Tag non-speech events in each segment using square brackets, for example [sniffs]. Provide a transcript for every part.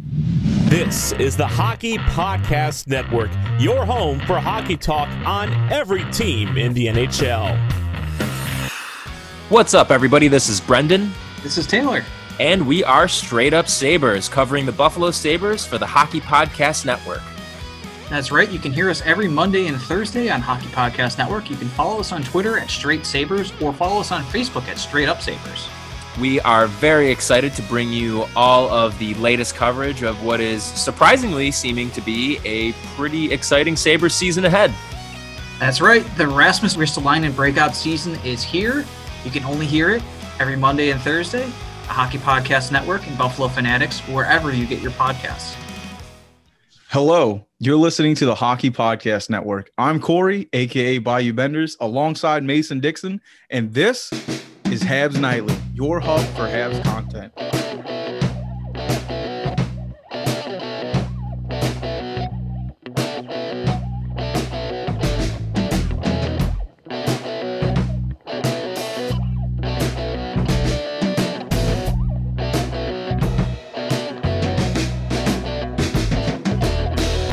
This is the Hockey Podcast Network, your home for hockey talk on every team in the NHL. What's up, everybody? This is Brendan. This is Taylor. And we are Straight Up Sabres, covering the Buffalo Sabres for the Hockey Podcast Network. That's right. You can hear us every Monday and Thursday on Hockey Podcast Network. You can follow us on Twitter at Straight Sabres or follow us on Facebook at Straight Up Sabres. We are very excited to bring you all of the latest coverage of what is surprisingly seeming to be a pretty exciting Sabres season ahead. That's right. The Rasmus Ristolainen breakout season is here. You can only hear it every Monday and Thursday. The Hockey Podcast Network and Buffalo Fanatics, wherever you get your podcasts. Hello, you're listening to the Hockey Podcast Network. I'm Corey, aka Bayou Benders, alongside Mason Dixon, and this is Habs Nightly, your hub for Habs content.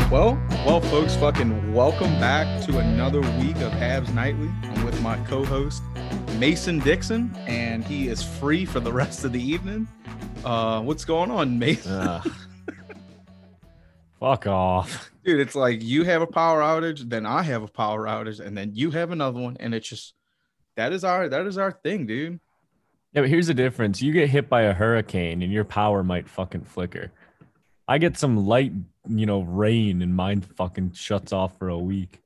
Well, well, folks, fucking welcome back to another week of Habs Nightly. I'm with my co-host Mason Dixon, and he is free for the rest of the evening. Uh, what's going on, Mason? Ugh. [laughs] Fuck off. Dude, it's like you have a power outage, then I have a power outage, and then you have another one, and it's just that is our that is our thing, dude. Yeah, but here's the difference. You get hit by a hurricane and your power might fucking flicker. I get some light, you know, rain and mine fucking shuts off for a week.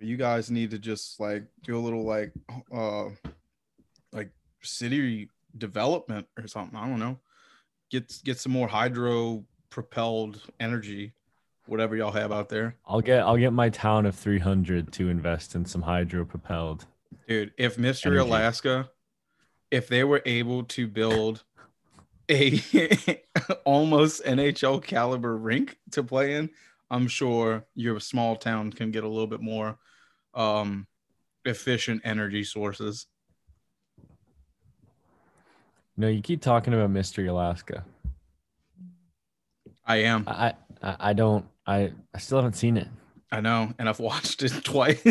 You guys need to just like do a little like uh like city development or something. I don't know. Get get some more hydro propelled energy, whatever y'all have out there. I'll get I'll get my town of 300 to invest in some hydro propelled. Dude, if Mystery Energy. Alaska, if they were able to build a [laughs] almost NHL caliber rink to play in, I'm sure your small town can get a little bit more um efficient energy sources. No, you keep talking about Mystery Alaska. I am. I I, I don't I I still haven't seen it. I know, and I've watched it [laughs] twice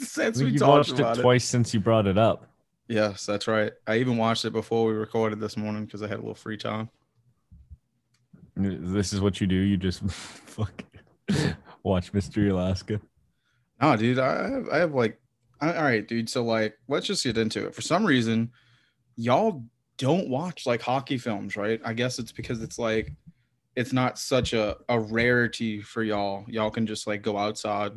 since we You've talked watched about it it. twice since you brought it up. Yes, that's right. I even watched it before we recorded this morning because I had a little free time. This is what you do. You just [laughs] fuck [laughs] watch Mystery Alaska. No, dude, I have, I have like, I- all right, dude. So like, let's just get into it. For some reason, y'all don't watch like hockey films, right? I guess it's because it's like, it's not such a, a rarity for y'all. Y'all can just like go outside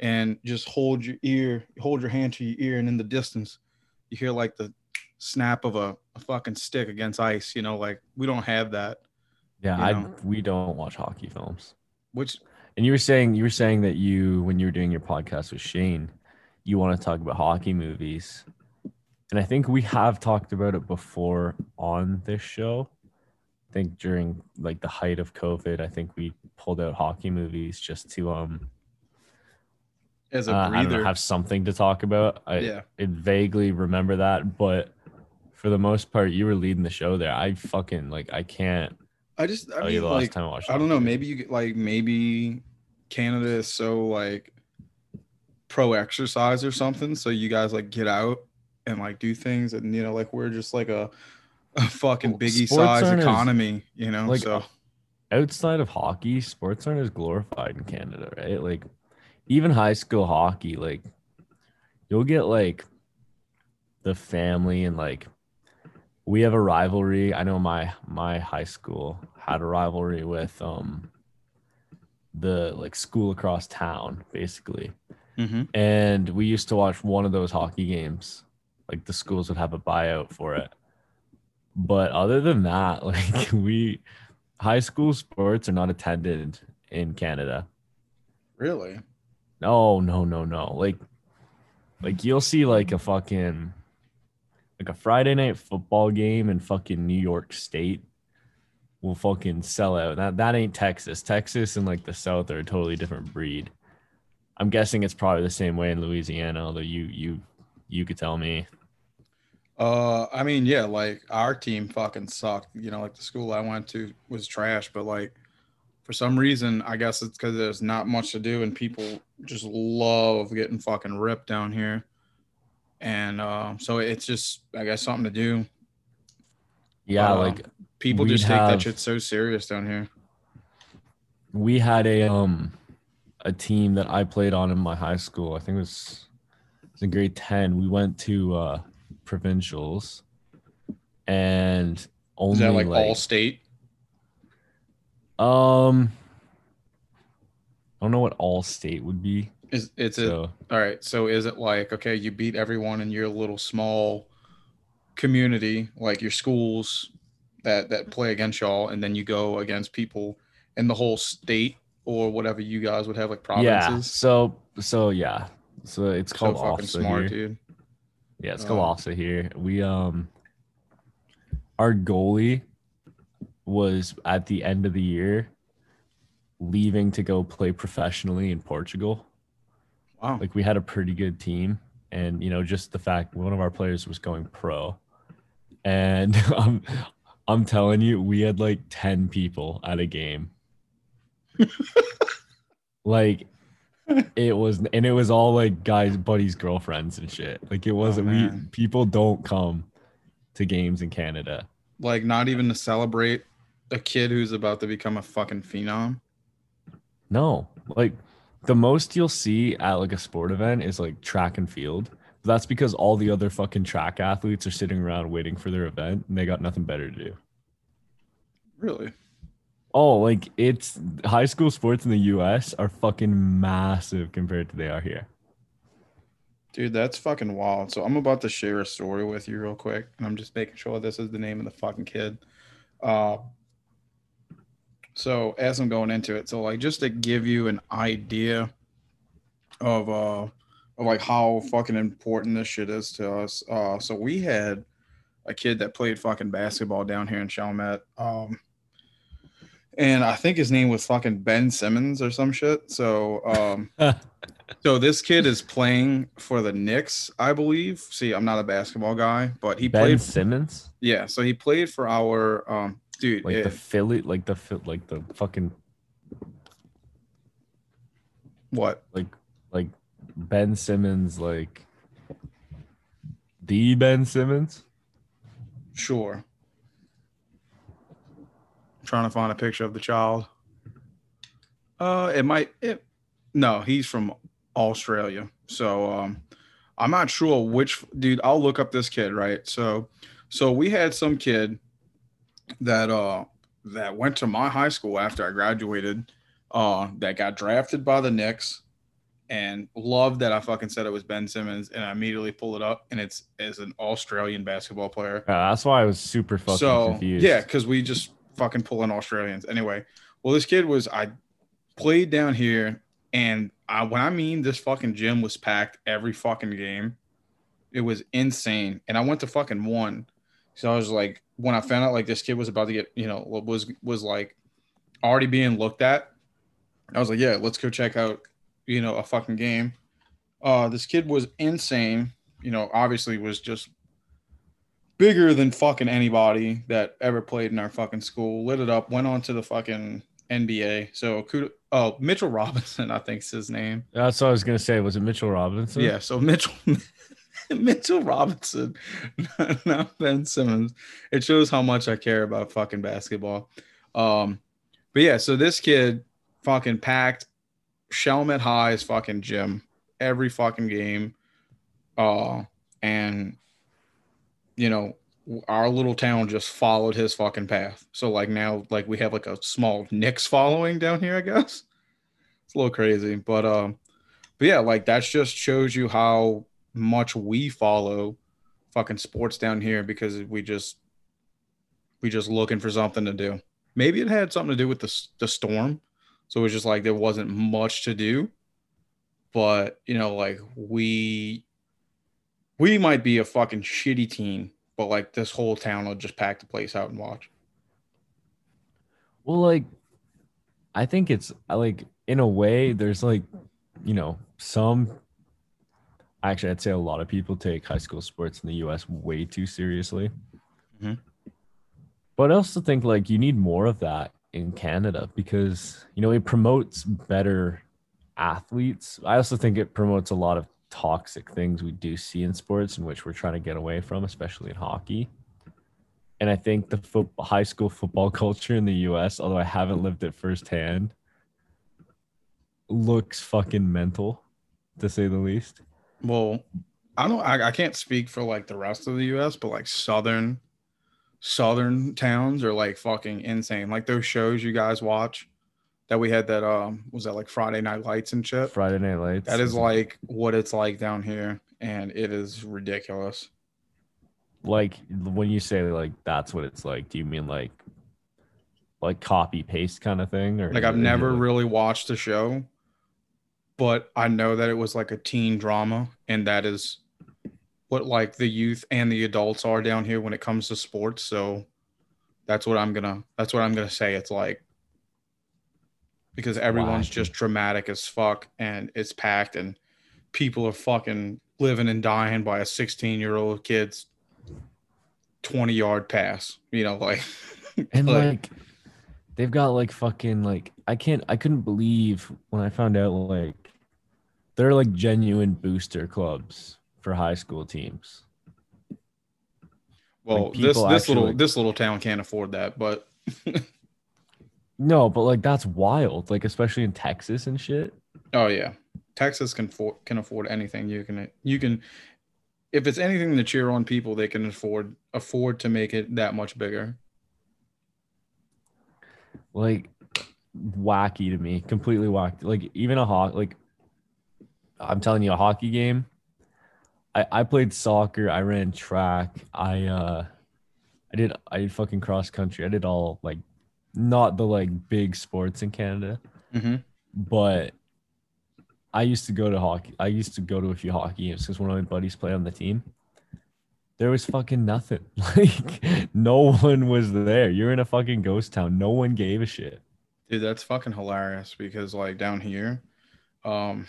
and just hold your ear, hold your hand to your ear, and in the distance, you hear like the snap of a, a fucking stick against ice. You know, like we don't have that. Yeah, I know. we don't watch hockey films. Which And you were saying you were saying that you when you were doing your podcast with Shane, you want to talk about hockey movies. And I think we have talked about it before on this show. I think during like the height of COVID, I think we pulled out hockey movies just to um as a uh, I don't breather, know, have something to talk about. I, yeah. I vaguely remember that, but for the most part, you were leading the show there. I fucking like I can't I just, I mean, the last like, time I watched. I don't know. Maybe you like maybe Canada is so like pro exercise or something. So you guys like get out and like do things, and you know, like we're just like a, a fucking biggie sports size aren't as- economy, you know. like, so outside of hockey, sports aren't as glorified in Canada, right? Like even high school hockey, like you'll get like the family and like we have a rivalry. I know my my high school had a rivalry with um the like school across town, basically. Mhm. And we used to watch one of those hockey games. Like the schools would have a buyout for it. But other than that, [laughs] like we high school sports are not attended in Canada. Really? No, no, no, no. Like, like you'll see like a fucking like a Friday night football game in fucking New York State will fucking sell out. That that ain't Texas. Texas and like the South are a totally different breed. I'm guessing it's probably the same way in Louisiana, although you you you could tell me. Uh, I mean, yeah, like our team fucking sucked. You know, like the school I went to was trash, but like for some reason, I guess it's because there's not much to do and people just love getting fucking ripped down here. And uh, so it's just, I guess, something to do. Yeah, Uh, like People just take that shit so serious down here. we had a um a team that I played on in my high school. I think it was, it was in grade 10. We went to uh provincials and only Is that like, like, all state? um I don't know what all state would be. Is it's a all right? So is it like okay, you beat everyone in your little small community, like your schools that that play against y'all, and then you go against people in the whole state or whatever you guys would have like provinces. yeah. So so yeah. So it's so called fucking OFSAA smart, here. dude. Yeah, it's called Um, OFSAA here. We um our goalie was at the end of the year leaving to go play professionally in Portugal. Wow. Like we had a pretty good team and you know just the fact one of our players was going pro. And I'm [laughs] I'm telling you we had like 10 people at a game. [laughs] like it was and it was all like guys buddies girlfriends and shit. Like it wasn't we oh, people don't come to games in canada. Like not even to celebrate a kid who's about to become a fucking phenom. no. Like the most you'll see at like a sport event is like track and field that's because all the other fucking track athletes are sitting around waiting for their event and they got nothing better to do Really? oh like it's high school sports in the us are fucking massive compared to they are here Dude, that's fucking wild. So I'm about to share a story with you real quick, and I'm just making sure this is the name of the fucking kid. Uh, so as I'm going into it, so like just to give you an idea of uh of like how fucking important this shit is to us. Uh, so we had a kid that played fucking basketball down here in Chalmette. Um, and I think his name was fucking Ben Simmons or some shit. So um [laughs] so this kid is playing for the Knicks, I believe. See, I'm not a basketball guy, but he played ben played. simmons Yeah, so he played for our um, dude. like it- the philly like the like the fucking what? like like Ben Simmons like the Ben Simmons? Sure. trying to find a picture of the child. Uh, it might. It no, he's from Australia. So um, I'm not sure which dude. I'll look up this kid. Right. So, so we had some kid that uh that went to my high school after I graduated. Uh, that got drafted by the Knicks and love that I fucking said it was Ben Simmons, and I immediately pull it up, and it's as an Australian basketball player. Yeah, that's why I was super fucking so confused. yeah, because we just fucking pull in Australians anyway. Well, this kid was I played down here, and I when I mean this fucking gym was packed every fucking game, it was insane, and I went to fucking one. So I was like, when I found out like this kid was about to get, you know, was was like already being looked at, I was like, yeah, let's go check out, you know, a fucking game. Uh, this kid was insane. You know, obviously was just bigger than fucking anybody that ever played in our fucking school. Lit it up. Went on to the fucking NBA. So, kudo- oh, Mitchell [laughs] Robinson, I think's his name. That's what I was gonna say. Was it Mitchell Robinson? Yeah. So Mitchell. [laughs] Mitchell Robinson, [laughs] not Ben Simmons. It shows how much I care about fucking basketball. Um, but yeah, so this kid fucking packed Chalmette High's fucking gym every fucking game. Uh, and you know, our little town just followed his fucking path. So like now, like we have like a small Knicks following down here, I guess. [laughs] It's a little crazy, but um, but yeah, like that just shows you how much we follow fucking sports down here because we just we just looking for something to do. Maybe it had something to do with the the storm, so it was just like there wasn't much to do. But you know, like we we might be a fucking shitty team, but like this whole town will just pack the place out and watch. Well, like, I think it's like in a way, there's like, you know, some. Actually, I'd say a lot of people take high school sports in the U.S. way too seriously. Mhm. But I also think like you need more of that in Canada because you know it promotes better athletes. I also think it promotes a lot of toxic things we do see in sports in which we're trying to get away from, especially in hockey. And I think the fo- high school football [laughs] culture in the US, although I haven't lived it firsthand, looks fucking mental, to say the least. Well, I don't. I, I can't speak for like the rest of the U.S., but like southern, southern towns are like fucking insane. Like those shows you guys watch, that we had that um was that like Friday Night Lights and shit. Friday Night Lights. That is like what it's like down here, and it is ridiculous. like when you say like that's what it's like. Do you mean like like copy paste kind of thing, or Like I've it- is it, never like- really watched the show, but I know that it was like a teen drama, and that is what like the youth and the adults are down here when it comes to sports. So that's what I'm gonna that's what I'm gonna say it's like. Because everyone's just dramatic as fuck and it's packed and people are fucking living and dying by a 16 year old kid's 20 yard pass. You know, like [laughs] and like- like they've got like fucking like I can't I couldn't believe when I found out like they're like genuine booster clubs for high school teams. Well, this people this actually, little this little town can't afford that, but [laughs] No, but like that's wild, like especially in Texas and shit. oh yeah, Texas can for, can afford anything. You can you can if it's anything to cheer on people, they can afford afford to make it that much bigger. Like wacky to me, completely wacky. Like even a hockey like I'm telling you a hockey game. I, I played soccer, I ran track, I uh I did I did fucking cross country. I did all like not the like big sports in Canada, Mm-hmm. but I used to go to hockey. I used to go to a few hockey games because one of my buddies played on the team. There was fucking nothing. [laughs] Like no one was there. You're in a fucking ghost town. No one gave a shit. Dude, that's fucking hilarious because like down here, um,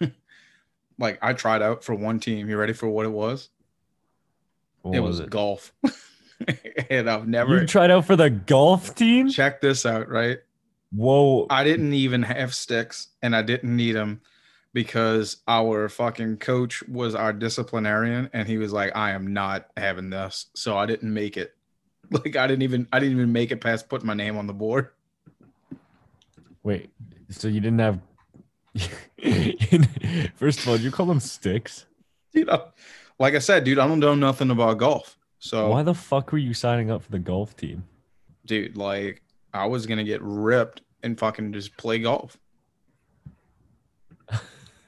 [laughs] like I tried out for one team. You ready for what it was? What it was was it? golf, [laughs] and I've never You tried out for the golf team? check this out. Right, Whoa. I didn't even have sticks and I didn't need them because our fucking coach was our disciplinarian and he was like, I am not having this. So I didn't make it. [laughs] Like I didn't even I didn't even make it past putting my name on the board. Wait. So you didn't have [laughs] First of all, you call them sticks? Dude, I- like I said, dude, I don't know nothing about golf. So Why the fuck were you signing up for the golf team? dude, like I was gonna get ripped and fucking just play golf.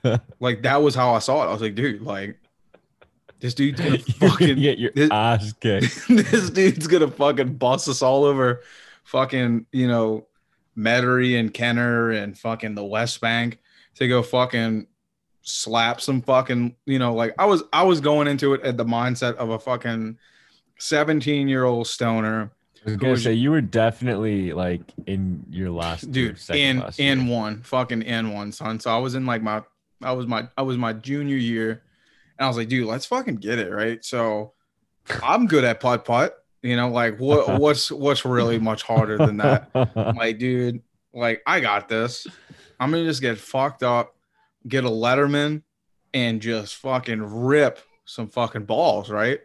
[laughs] like that was how I saw it. I was like, dude, like this dude's gonna [laughs] You're gonna fucking get your this- ass kicked. this dude's gonna fucking bust us all over fucking, you know, Metairie and Kenner and fucking the West Bank to go fucking slap some fucking, you know, like I was I was going into it at the mindset of a fucking 17 year old stoner, I was gonna was- say you were definitely like in your last dude, second in in year. one, fucking in one, son. So I was in like my I was my I was my junior year, and I was like, dude, let's fucking get it, right? So I'm good at putt putt. You know, like what [laughs] what's what's really much harder than that? [laughs] like, dude, like I got this. I'm gonna just get fucked up, get a Letterman, and just fucking rip some fucking balls, right?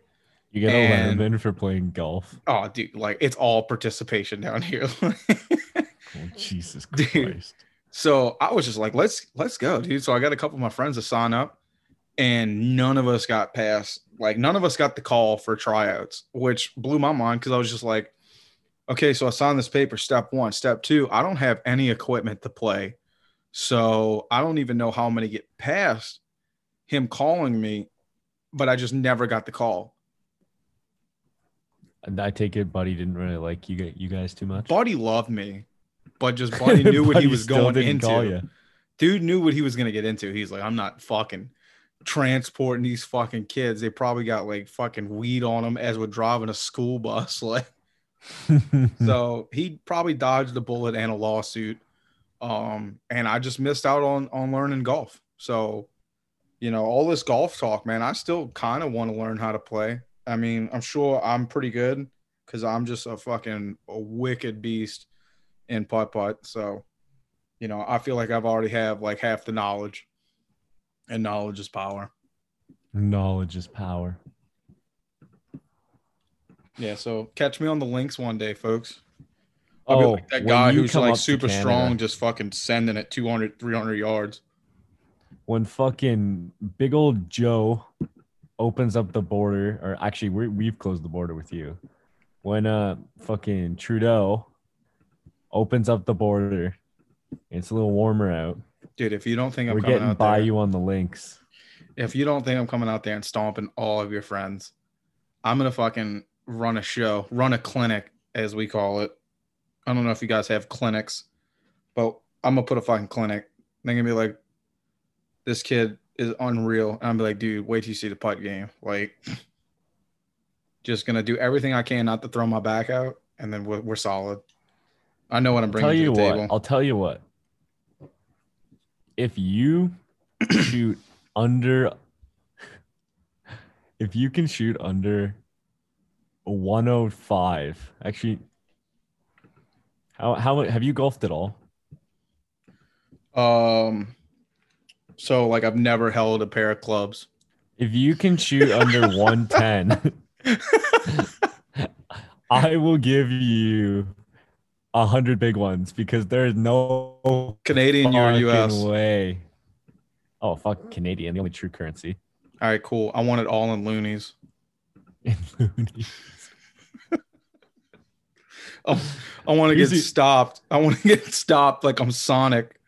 you get a Letterman for playing golf. Oh, dude, like it's all participation down here. [laughs] Oh, Jesus Dude. Christ. so I was just like, let's let's go, dude. So I got a couple of my friends to sign up, and none of us got past. Like none of us got the call for tryouts, which blew my mind because I was just like, okay, so I signed this paper. Step one, step two. I don't have any equipment to play, so I don't even know how I'm gonna get past him calling me. But I just never got the call. I take it Buddy didn't really like you, you guys too much. Buddy loved me, but just Buddy [laughs] knew what he was going into. Dude knew what he was gonna get into. He's like, I'm not fucking transporting these fucking kids. They probably got like fucking weed on them as we're driving a school bus. [laughs] Like, [laughs] so he probably dodged a bullet and a lawsuit. Um, and I just missed out on on learning golf. So, you know, all this golf talk, man, I still kind of want to learn how to play. I mean, I'm sure I'm pretty good because I'm just a fucking a wicked beast in putt putt. So, you know, I feel like I've already have like half the knowledge, and knowledge is power. Knowledge is power. Yeah. So catch me on the links one day, folks. I'll be Oh, like that guy who's like super Canada- strong, just fucking sending it 200, 300 yards. when fucking big old Joe opens up the border, or actually we we've closed the border with you. When uh fucking Trudeau opens up the border, it's a little warmer out. Dude, if you don't think I'm We're coming getting out by there, you on the links. if you don't think I'm coming out there and stomping all of your friends, I'm gonna fucking run a show, run a clinic, as we call it. I don't know if you guys have clinics, but I'm gonna put a fucking clinic. They're gonna be like, this kid is unreal. And I'm be like, dude, wait till you see the putt game. Like, [laughs] just gonna do everything I can not to throw my back out, and then we're, we're solid. I know what I'm bringing tell to you the what, table. I'll tell you what. If you [clears throat] shoot under, if you can shoot under 105, actually, how how have you golfed at all? Um, so like I've never held a pair of clubs. If you can shoot under [laughs] 110, [laughs] I will give you a hundred big ones because there's no Canadian, fucking US. way. Oh fuck, Canadian, the only true currency. All right, cool. I want it all in loonies. in loonies. I want to get Easy. stopped. I want to get stopped like I'm Sonic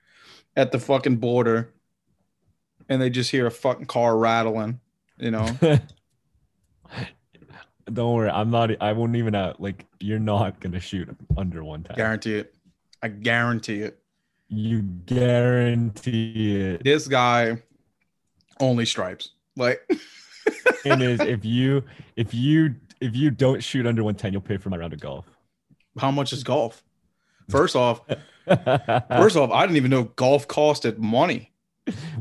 at the fucking border, and they just hear a fucking car rattling. You know, [laughs] Don't worry, I'm not. I won't even out. Like you're not gonna shoot under one time. guarantee it. I guarantee it. You guarantee it. This guy only stripes. Like, And is [laughs] if you if you if you don't shoot under 110, you'll pay for my round of golf. How much is golf? First off, first off, I didn't even know golf costed money.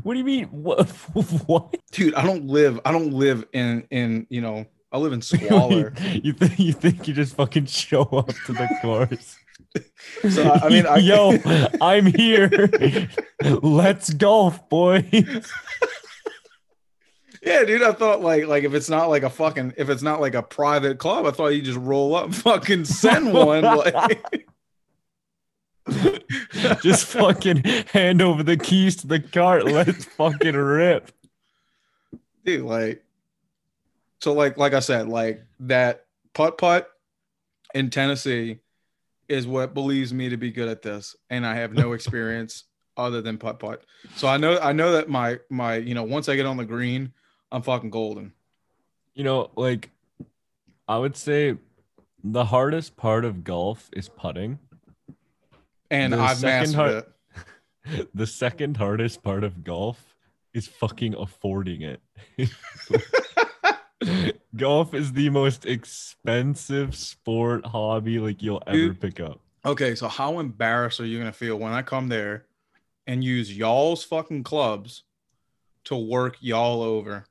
what do you mean? What? [laughs] What? dude i don't live i don't live in in you know i live in [laughs] squalor you think you think you just fucking show up to the course? [laughs] So, I- mean, I- yo, I'm here. Let's golf, boys. Yeah dude i thought like like if it's not like a fucking if it's not like a private club i thought you just roll up fucking send [laughs] one like [laughs] just fucking hand over the keys to the cart. Let's fucking rip. dude like so like like i said like that putt putt in tennessee is what believes me to be good at this and i have no [laughs] experience other than putt putt so i know i know that my my you know once i get on the green i'm fucking golden You know, like I would say the hardest part of golf is putting. and The i've mastered it [laughs] The second hardest part of golf is fucking affording it. [laughs] golf is the most expensive sport hobby like you'll ever Dude. pick up. Okay, so how embarrassed are you gonna feel when I come there and use y'all's fucking clubs to work y'all over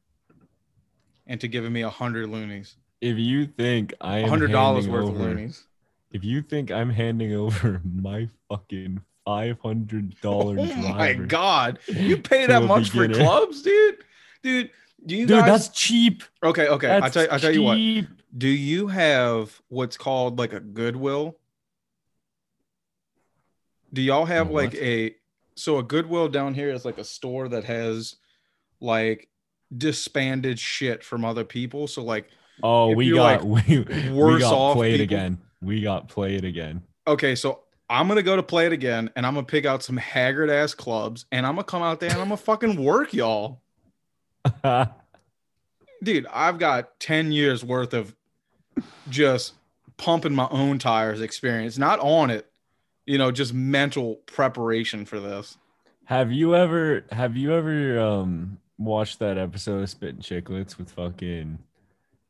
and to giving me a hundred loonies, If you think I a am hundred dollars worth of loonies? if you think I'm handing over my fucking five hundred dollar [laughs] Oh my god, you [laughs] pay that much for clubs, dude? Dude, do you dude, guys? that's cheap. okay, okay. I That's tell I tell you what. Do you have what's called like a Goodwill? Do y'all have like what? a so a Goodwill down here is like a store that has like disbanded shit from other people. So like Oh, we got like, we, we worse got off play it again. We got play it again. okay, so I'm gonna go to play it again and I'm gonna pick out some haggard ass clubs and I'm gonna come out there and I'm gonna fucking work y'all. [laughs] Dude, I've got 10 years worth of just pumping my own tires experience, not on it, you know, just mental preparation for this. Have you ever have you ever um watched that episode of Spitting Chicklets with fucking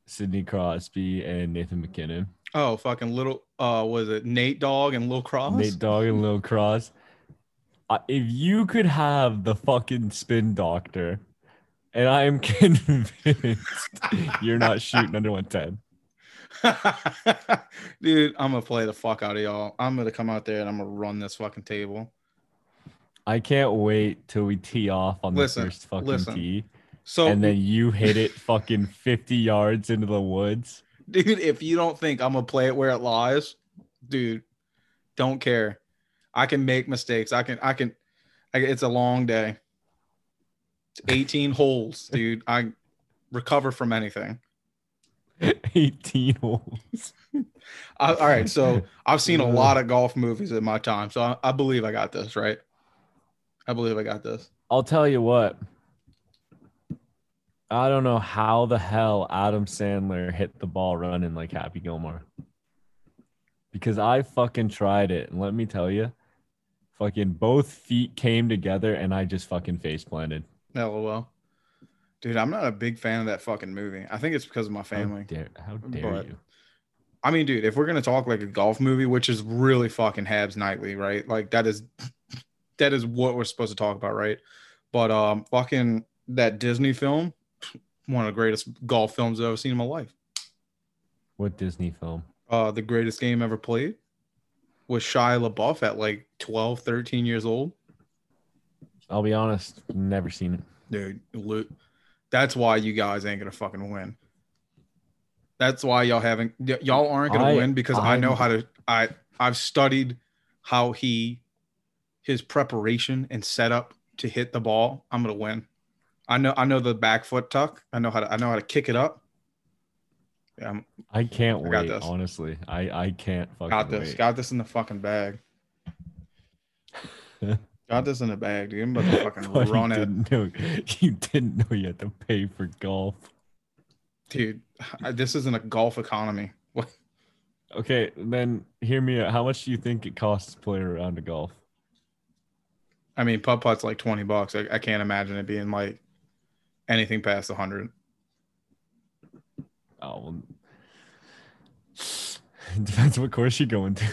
Sidney Crosby and Nathan MacKinnon? Oh, fucking little, uh, was it Nate Dogg and Lil Cross? Nate Dogg and Lil Cross. Uh, if you could have the fucking spin doctor, and I am [laughs] convinced you're not shooting under 110. [laughs] Dude, I'm gonna play the fuck out of y'all. I'm gonna come out there and I'm gonna run this fucking table. I can't wait till we tee off on Listen, the first fucking listen. tee, So, and then you hit it fucking 50 yards into the woods. dude, if you don't think I'm gonna play it where it lies, dude, don't care. I can make mistakes. I can, I can, I, it's a long day. It's 18 [laughs] holes, dude. I recover from anything. 18 holes. I, all right, so [laughs] I've seen a lot of golf movies in my time, so I, I believe I got this, right? I believe I got this. I'll tell you what. I don't know how the hell Adam Sandler hit the ball running like Happy Gilmore. Because I fucking tried it. And let me tell you, fucking both feet came together and I just fucking face planted. LOL. Dude, I'm not a big fan of that fucking movie. I think it's because of my How family. dare, how dare But- you? I mean, dude, if we're gonna talk like a golf movie, which is really fucking Habs Nightly, right? Like that is that is what we're supposed to talk about, right? But um, fucking that Disney film, [sniffs] one of the greatest golf films I've ever seen in my life. What Disney film? Uh, the greatest game ever played with Shia LaBeouf at like 12, 13 years old. I'll be honest, never seen it. Dude, Luke, that's why you guys ain't gonna fucking win. That's why y'all haven't y'all aren't gonna I- win because I know I'm- how to I I've studied how he his preparation and setup to hit the ball. I'm gonna win. I know I know the back foot tuck. I know how to I know how to kick it up. Yeah, I'm, I can't I got wait, this. honestly. I, I can't fucking got this. wait. Got this in the fucking bag. [laughs] got this in the bag, dude. I'm about to fucking Thought [laughs] run you it. didn't know, you didn't know you had to pay for golf. Dude, I- this isn't a golf economy. [laughs] Okay, then hear me out. How much do you think it costs to play a round of golf? I mean, putt putt's like twenty bucks. I, I can't imagine it being like anything past a hundred. Oh, well, it [laughs] depends what course you're going to.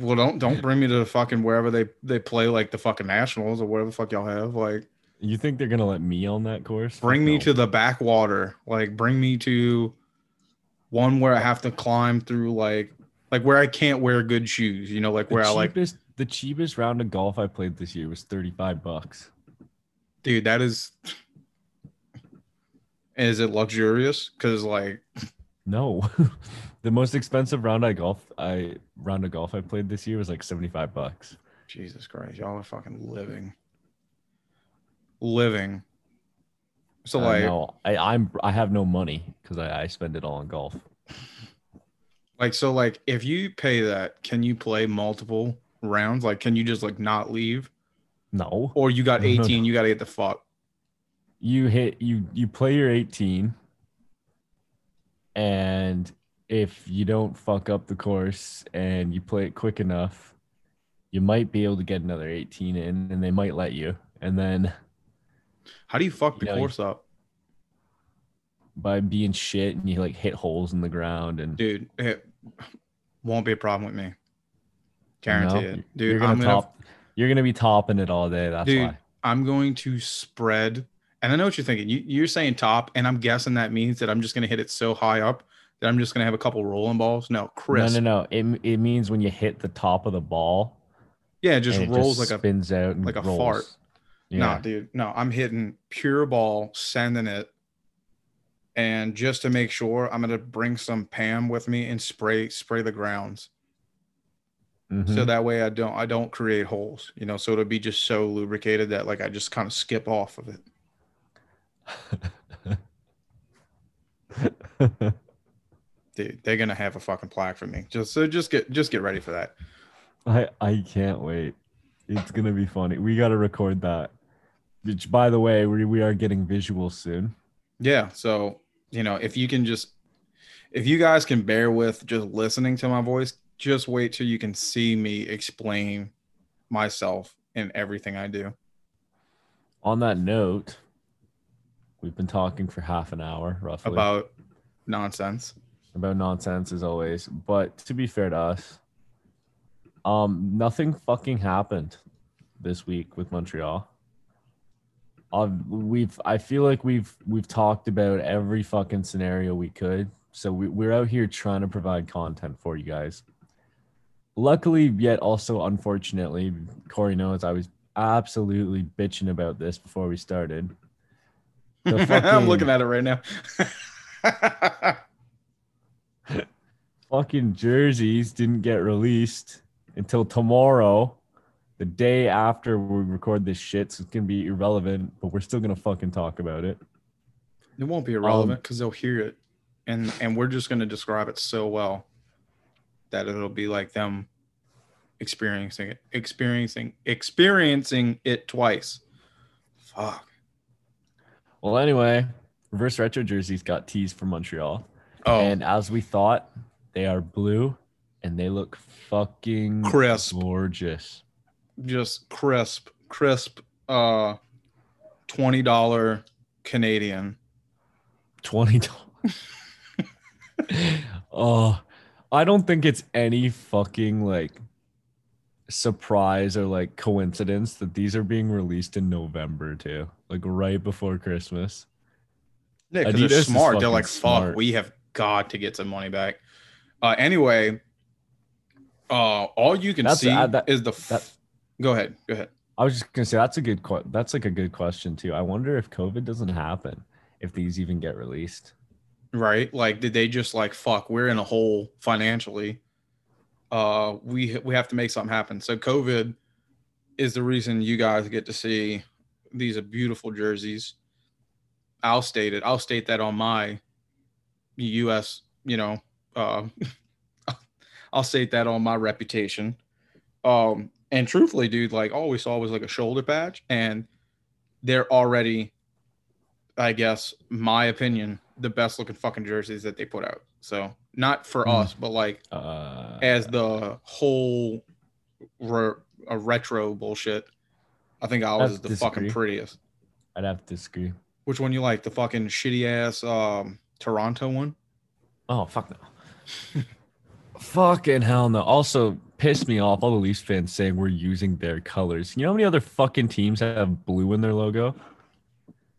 Well, don't don't bring me to the fucking wherever they they play like the fucking nationals or whatever the fuck y'all have. Like, You think they're gonna let me on that course? bring me no. to the backwater. Like, bring me to one where I have to climb through like like where I can't wear good shoes. You know, like the where I like, cheapest. The cheapest round of golf I played this year was thirty five bucks. dude, that is. Is it luxurious? Because like, No, [laughs] the most expensive round I golf I round of golf I played this year was like seventy five bucks. Jesus Christ, y'all are fucking living, living. So like, no, I, I'm I have no money because I, I spend it all on golf. Like so, like if you pay that, can you play multiple rounds? Like, can you just like not leave, No, or you got No, no, no. eighteen, you got to get the fuck. you hit you you play your 18 and if you don't fuck up the course and you play it quick enough you might be able to get another 18 in and they might let you and then How do you fuck the You know, course up, by being shit and you like hit holes in the ground and dude? It won't be a problem with me. You know, it, dude. you're gonna I'm gonna, you're gonna be topping it all day that's dude. why I'm going to spread, and I know what you're thinking. You, you're saying top, and I'm guessing that means that I'm just gonna hit it so high up that I'm just gonna have a couple rolling balls. No, Chris. no no no it, it means when you hit the top of the ball Yeah, it just and it rolls just like a spins out like a rolls. fart. yeah Nah, dude. No, I'm hitting pure ball, sending it. And just to make sure, I'm gonna bring some Pam with me and spray spray the grounds. So Mhm. that way I don't I don't create holes, you know. So it'll be just so lubricated that like I just kind of skip off of it. [laughs] Dude, they're gonna have a fucking plaque for me. Just so just get just get ready for that. I I can't wait. It's gonna be funny. We gotta record that. Which, by the way, we we are getting visuals soon. Yeah. So, you know, if you can just if you guys can bear with just listening to my voice, just wait till you can see me explain myself in everything I do. On that note, we've been talking for half an hour roughly About nonsense. about nonsense as always. But to be fair to us, um, nothing fucking happened this week with Montreal. Uh, we've I feel like we've we've talked about every fucking scenario we could. So we, we're out here trying to provide content for you guys. Luckily, yet also unfortunately, Corey knows I was absolutely bitching about this before we started. The [laughs] I'm looking at it right now. [laughs] fucking jerseys didn't get released until tomorrow, the day after we record this shit. So it's gonna be irrelevant, but we're still gonna fucking talk about it. it won't be um, irrelevant because they'll hear it. And and we're just gonna describe it so well that it'll be like them experiencing it, experiencing experiencing it twice. Fuck. Well, anyway, reverse retro jerseys got teased from Montreal, Oh, and as we thought, they are blue and they look fucking Crisp. gorgeous. just crisp, crisp, uh, twenty dollar Canadian. Twenty dollars. [laughs] [laughs] oh, I don't think it's any fucking like surprise or like coincidence that these are being released in November too, like right before Christmas. Yeah, because they're smart. They're like, fuck, we have got to get some money back. Uh, anyway, uh, all you can That's- see uh, that- is the. F- that- go ahead. Go ahead. I was just gonna say that's a good que- that's like a good question too. I wonder if COVID doesn't happen, if these even get released. Right? Like, did they just like, fuck, we're in a hole financially. Uh, we we have to make something happen. So COVID is the reason you guys get to see these are beautiful jerseys. I'll state it. I'll state that on my U.S. You know, uh, [laughs] I'll state that on my reputation. Um, and truthfully, dude, like all we saw was like a shoulder patch, and they're already, I guess, my opinion, the best looking fucking jerseys that they put out. So not for Hmm. us, but like Uh, as the whole re- a retro bullshit. I think ours is the fucking prettiest. I'd have to disagree. Which one you like? The fucking shitty ass um Toronto one? Oh fuck no. [laughs] Fucking hell no. Also pissed me off all the Leafs fans saying we're using their colors. You know how many other fucking teams have blue in their logo?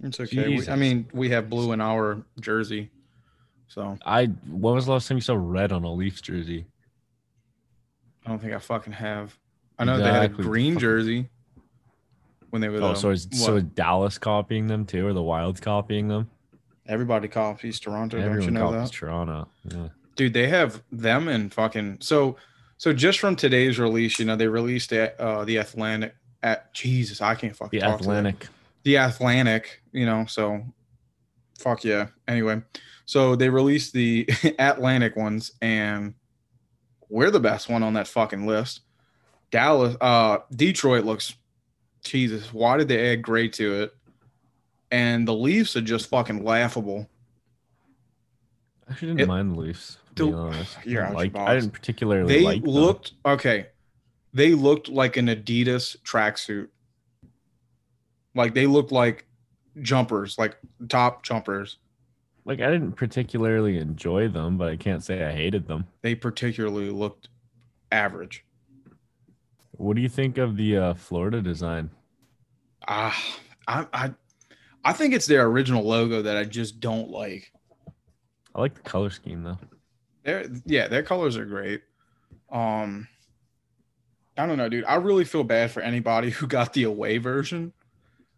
It's okay. We, I mean, we have blue in our jersey. So I when was the last time you saw red on a Leafs jersey? I don't think I fucking have. I know they had a green Fucking- jersey when they were Oh, the, so is so what? is Dallas copying them too, or the Wilds copying them? everybody copies Toronto, don't you know copies that? Toronto. Yeah. dude they have them and fucking so so just from today's release you know they released at uh the atlantic at jesus i can't fucking The talk today. Atlantic. The atlantic you know so fuck yeah anyway so they released the [laughs] atlantic ones and we're the best one on that fucking list dallas uh detroit looks jesus why did they add gray to it and the leafs are just fucking laughable I actually didn't It- mind the Leafs. To be honest. [sighs] you're I like. I didn't particularly they like. them. looked okay. They looked like an Adidas tracksuit. Like they looked like jumpers, like top jumpers. like I didn't particularly enjoy them, but I can't say I hated them. They particularly looked average. What do you think of the uh, Florida design? Ah, I, I, I think it's their original logo that I just don't like. I like the color scheme though. Their yeah, their colors are great. Um, I don't know, dude. I really feel bad for anybody [laughs] who got the away version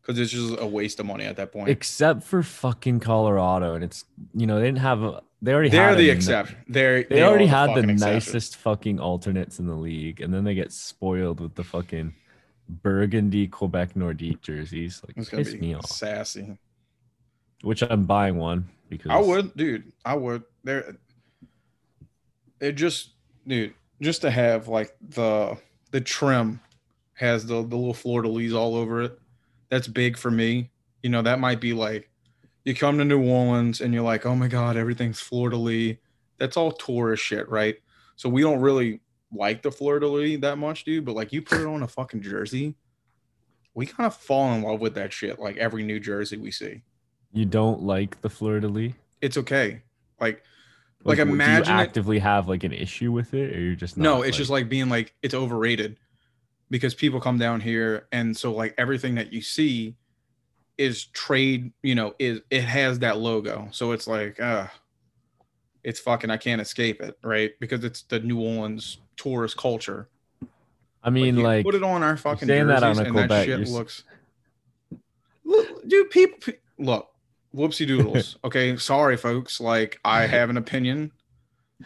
because it's just a waste of money at that point. Except for fucking Colorado, and it's you know they didn't have a, they already They're had the exception. They're They, already had the exception. nicest fucking alternates in the league, and then they get spoiled with the fucking burgundy Quebec Nordique jerseys. Like It's gonna piss be me off. sassy. Which I'm buying one because I would, dude. I would. They're it just, dude, just to have like the the trim has the the little fleur-de-lis all over it. That's big for me. You know, that might be like you come to New Orleans and you're like, oh my god, everything's de lis. that's all tourist shit, right? So we don't really like the de Lis that much, dude. But like you put it on a fucking jersey, we kind of fall in love with that shit. Like every new jersey we see, You don't like the de lis? it's okay. Like, like, do you imagine it- actively have like an issue with it, or you're just not, no, it's just like being like it's overrated because people come down here and so like everything that you see is trade, you know, is it has that logo. So it's like, uh it's fucking I can't escape it, right? Because it's the New Orleans tourist culture. I mean, you like, put it on our fucking saying that on a and that shit looks. Look, dude, people, look, whoopsie doodles. [laughs] okay, sorry, folks. Like, I have an opinion.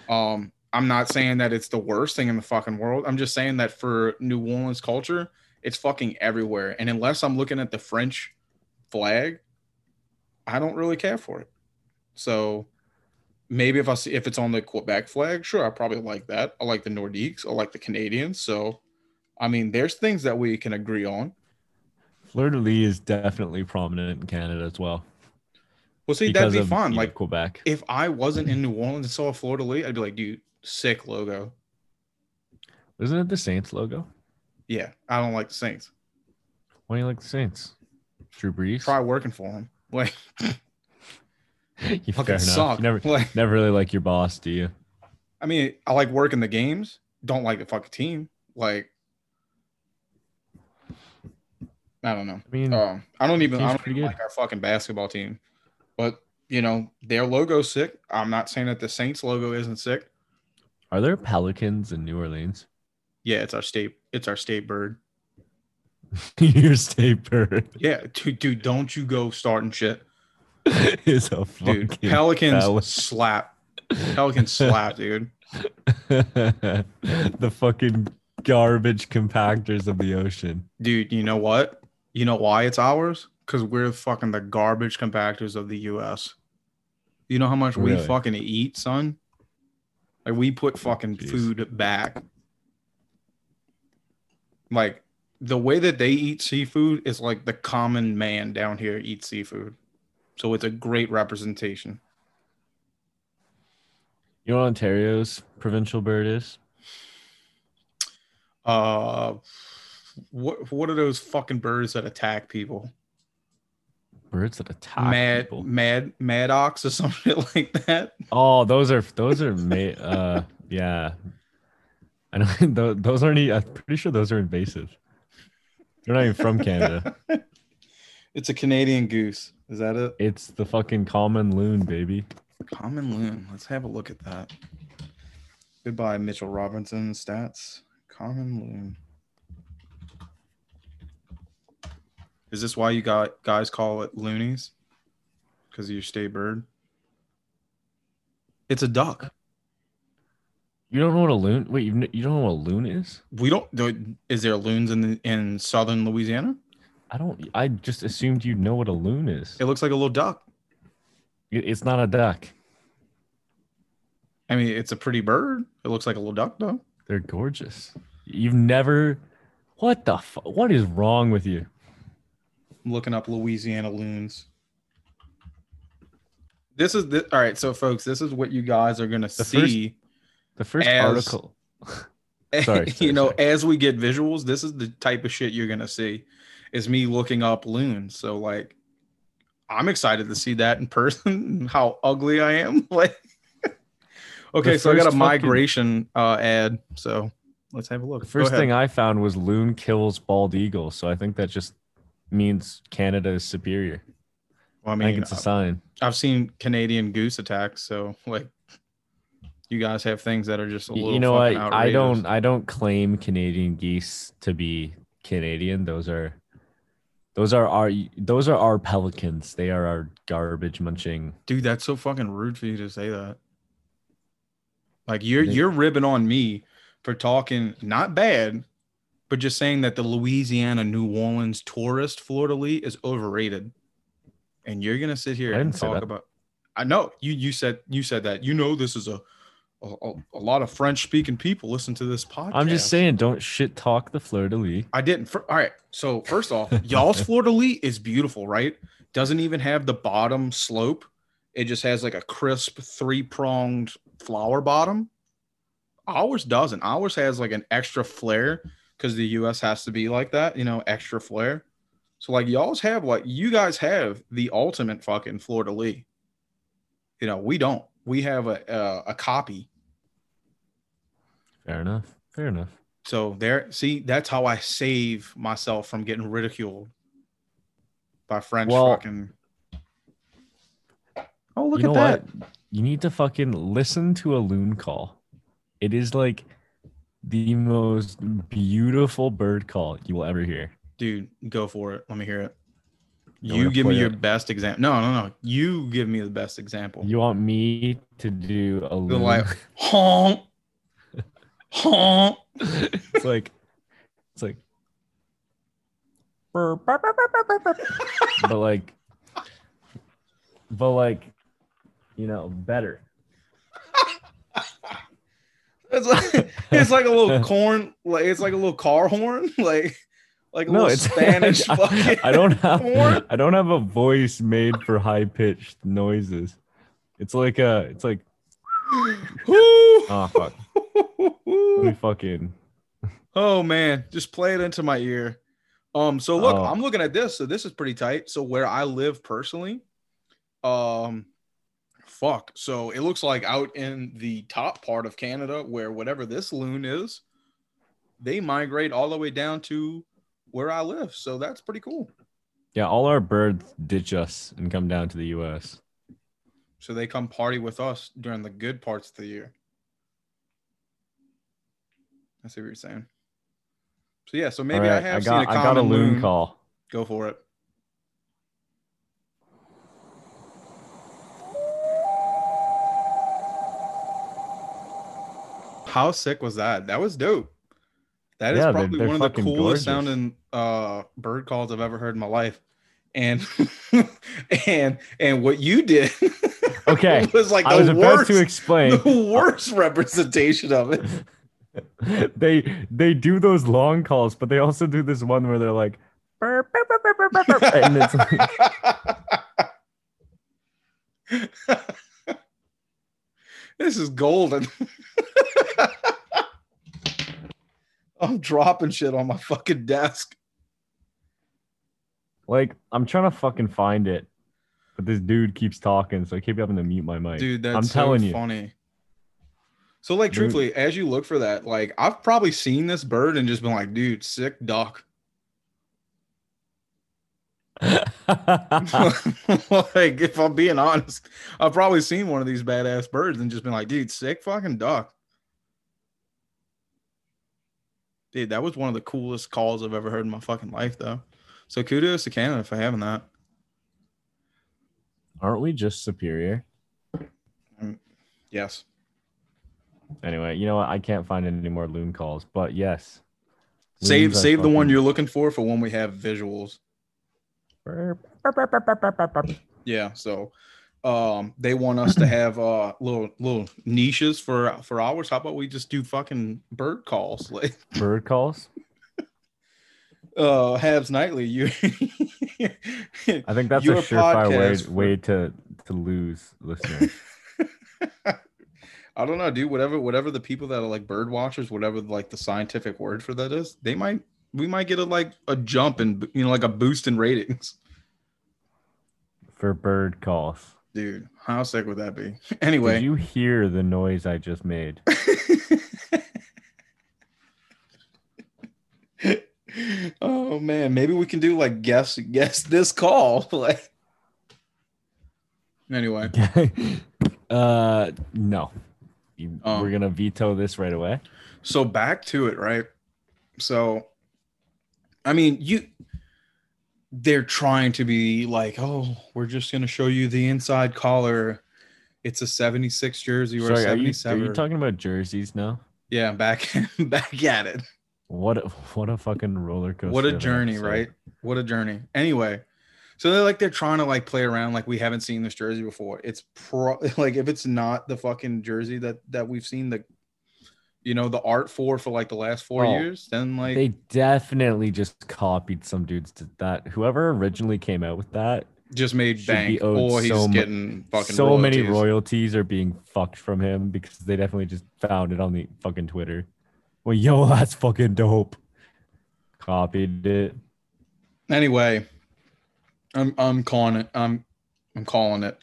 Um, I'm not saying that it's the worst thing in the fucking world. I'm just saying that for New Orleans culture, it's fucking everywhere. And unless I'm looking at the French flag, I don't really care for it. So maybe if I see if it's on the Quebec flag, sure, I probably like that. I like the Nordiques. I like the Canadiens. So, I mean, there's things that we can agree on. fleur de lis is definitely prominent in Canada as well. Well, see, that'd be fun. Like, Quebec. if I wasn't in New Orleans and saw a Fleur de Lis, I'd be like, dude, sick logo. Isn't it the Saints logo? Yeah, I don't like the Saints. Why do you like the Saints? Drew Brees. Try working for them. [laughs] Like, [laughs] you fucking suck. You never, Like, never really like your boss, do you? I mean, I like working the games. Don't like the fucking team. Like, I don't know. I mean, Um, I don't even. I don't even like our fucking basketball team, but you know their logo's sick. I'm not saying that the Saints logo isn't sick. Are there Pelicans in New Orleans? Yeah, it's our state. It's our state bird. [laughs] your state bird Yeah, dude, dude don't you go starting shit, [laughs] is a fucking dude. Pelicans pelican. slap. Pelicans slap, dude. [laughs] the fucking garbage compactors of the ocean. Dude, you know what? You know why it's ours? Because we're fucking the garbage compactors of the U.S. You know how much we fucking eat, son? Like we put fucking Jeez. food back. Like the way that they eat seafood is like the common man down here eats seafood. So it's a great representation. You know what Ontario's provincial bird is? Uh what what are those fucking birds that attack people? Birds that attack mad people. mad maddox or [laughs] something like that. Oh, those are those are ma- uh yeah. I know [laughs] tho- those aren't. I'm pretty sure those are invasive. They're not even from Canada. [laughs] It's a Canadian goose. Is that it? It's the fucking common loon, baby. Common loon. Let's have a look at that. Goodbye, Mitchell Robinson stats. Common loon. Is this why you got guys call it loonies? Because of your state bird? It's a duck. You don't know what a loon? Wait, you you don't know what a loon is? We don't. Is there loons in the, in southern Louisiana? I don't. I just assumed you'd know what a loon is. It looks like a little duck. It's not a duck. I mean, it's a pretty bird. It looks like a little duck, though. They're gorgeous. You've never. What the? Fu- what is wrong with you? I'm looking up Louisiana loons. This is the all right. So, folks, this is what you guys are gonna The first- see. The first As- article. [laughs] Sorry, you sorry, know, sorry. as we get visuals, this is the type of shit you're gonna see. Is me looking up loons. So, like, I'm excited to see that in person. [laughs] How ugly I am. [laughs] Like, okay, so I got a first fucking- migration uh, ad. So let's have a look. The first thing I found was loon kills bald eagle. So I think that just means Canada is superior. well, I I, mean, think it's a uh, sign. I've seen Canadian goose attacks, so like you guys have things that are just a little. you know what? fucking I don't. I don't claim Canadian geese to be Canadian. Those are, those are our. Those are our pelicans. They are our garbage munching. dude. That's so fucking rude for you to say that. Like you're They- you're ribbing on me for talking not bad, but just saying that the Louisiana New Orleans tourist fleur-de-lis is overrated, and you're gonna sit here and talk about. I know you you said you said that you know this is a. A, a- lot of French speaking people listen to this podcast. I'm just saying, don't shit talk the fleur de lis. I didn't. fir- all right. So first off, y'all's [laughs] fleur-de-lis is beautiful, right? Doesn't even have the bottom slope. It just has like a crisp three pronged flower bottom. Ours doesn't. Ours has like an extra flare because the US has to be like that, you know, extra flair. So like y'all's have like you guys have the ultimate fucking fleur-de-lis. You know, we don't. We have a a, a copy. Fair enough. Fair enough. So there, see, that's how I save myself from getting ridiculed by French Well- fucking. Oh, look you at know that! what? You need to fucking listen to a loon call. It is like the most beautiful bird call you will ever hear. dude. Go for it. Let me hear it. You You give me your it? best example. No, no, no. You give me the best example. You want me to do a loon? like honk, honk. [laughs] it's like it's like but like but like you know better It's like [laughs] it's like a little corn. Like it's like a little car horn. [laughs] Like like a no little it's [laughs] Spanish. I, fucking I don't have horn. i don't have a voice made for high-pitched noises it's like a it's like [gasps] oh fuck let me fucking Oh man, just play it into my ear. Um, so look, Oh. I'm looking at this. So this is pretty tight. So where I live personally, um, fuck. So it looks like out in the top part of Canada, where whatever this loon is, they migrate all the way down to where I live. So that's pretty cool. yeah all our birds ditch us and come down to the us So they come party with us during the good parts of the year. I see what you're saying. So yeah, so maybe All I right, have got, seen a I got a loon, loon. call Go for it. How sick was that? That was dope. That is Yeah, they're- probably they're one of the coolest gorgeous. sounding uh bird calls I've ever heard in my life. And [laughs] and and what you did [laughs] Okay, was like I the was about to explain. the worst representation of it. [laughs] they they do those long calls, but they also do this one where they're like, "Burp, burp, burp, burp, burp, burp," and it's like, this is golden. I'm dropping shit on my fucking desk. like I'm trying to fucking find it, but this dude keeps talking, so I keep having to mute my mic. Dude, that's I'm so telling you. funny. So, like, Dude. truthfully, as you look for that, like, I've probably seen this bird and just been like, dude, sick duck. [laughs] like, if I'm being honest, I've probably seen one of these badass birds and just been like, dude, sick fucking duck. Dude, that was one of the coolest calls I've ever heard in my fucking life, though. So kudos to Canada for having that. Aren't we just superior? Mm, yes. Anyway, you know what? I can't find any more loon calls, but yes. Save save the one you're looking for for when we have visuals. Yeah, so um they want us to have uh little little niches for for hours. How about we just do fucking bird calls [laughs] like Bird calls. uh Habs nightly. You [laughs] I think that's a surefire way, way to to lose listeners. [laughs] I don't know, dude. Whatever whatever the people that are like bird watchers, whatever like the scientific word for that is, they might we might get a like a jump and you know like a boost in ratings. for bird calls. Dude, how sick would that be? [laughs] Anyway, Did you hear the noise I just made? [laughs] oh man, maybe we can do like guess guess this call. [laughs] Like anyway, uh, no. You- Oh. We're gonna veto this right away. so back to it, right? So I mean, you they're trying to be like, oh, we're just gonna show you the inside collar. It's a 76 jersey or Sorry, a are you, 77. are you talking about jerseys now? yeah, back [laughs] back at it. What a, what a fucking roller coaster! what a journey right what a journey anyway so they're like they're trying to like play around like we haven't seen this jersey before it's pro [laughs] like if it's not the fucking jersey that that we've seen the you know the art for for like the last four Oh, years then like They definitely just copied some dudes to that. Whoever originally came out with that just made bank, or oh, he's so getting fucking so many royalties. royalties are being fucked from him because they definitely just found it on the fucking Twitter. Well, yo, [laughs] that's fucking dope. Copied it. Anyway, I'm I'm calling it. I'm I'm calling it.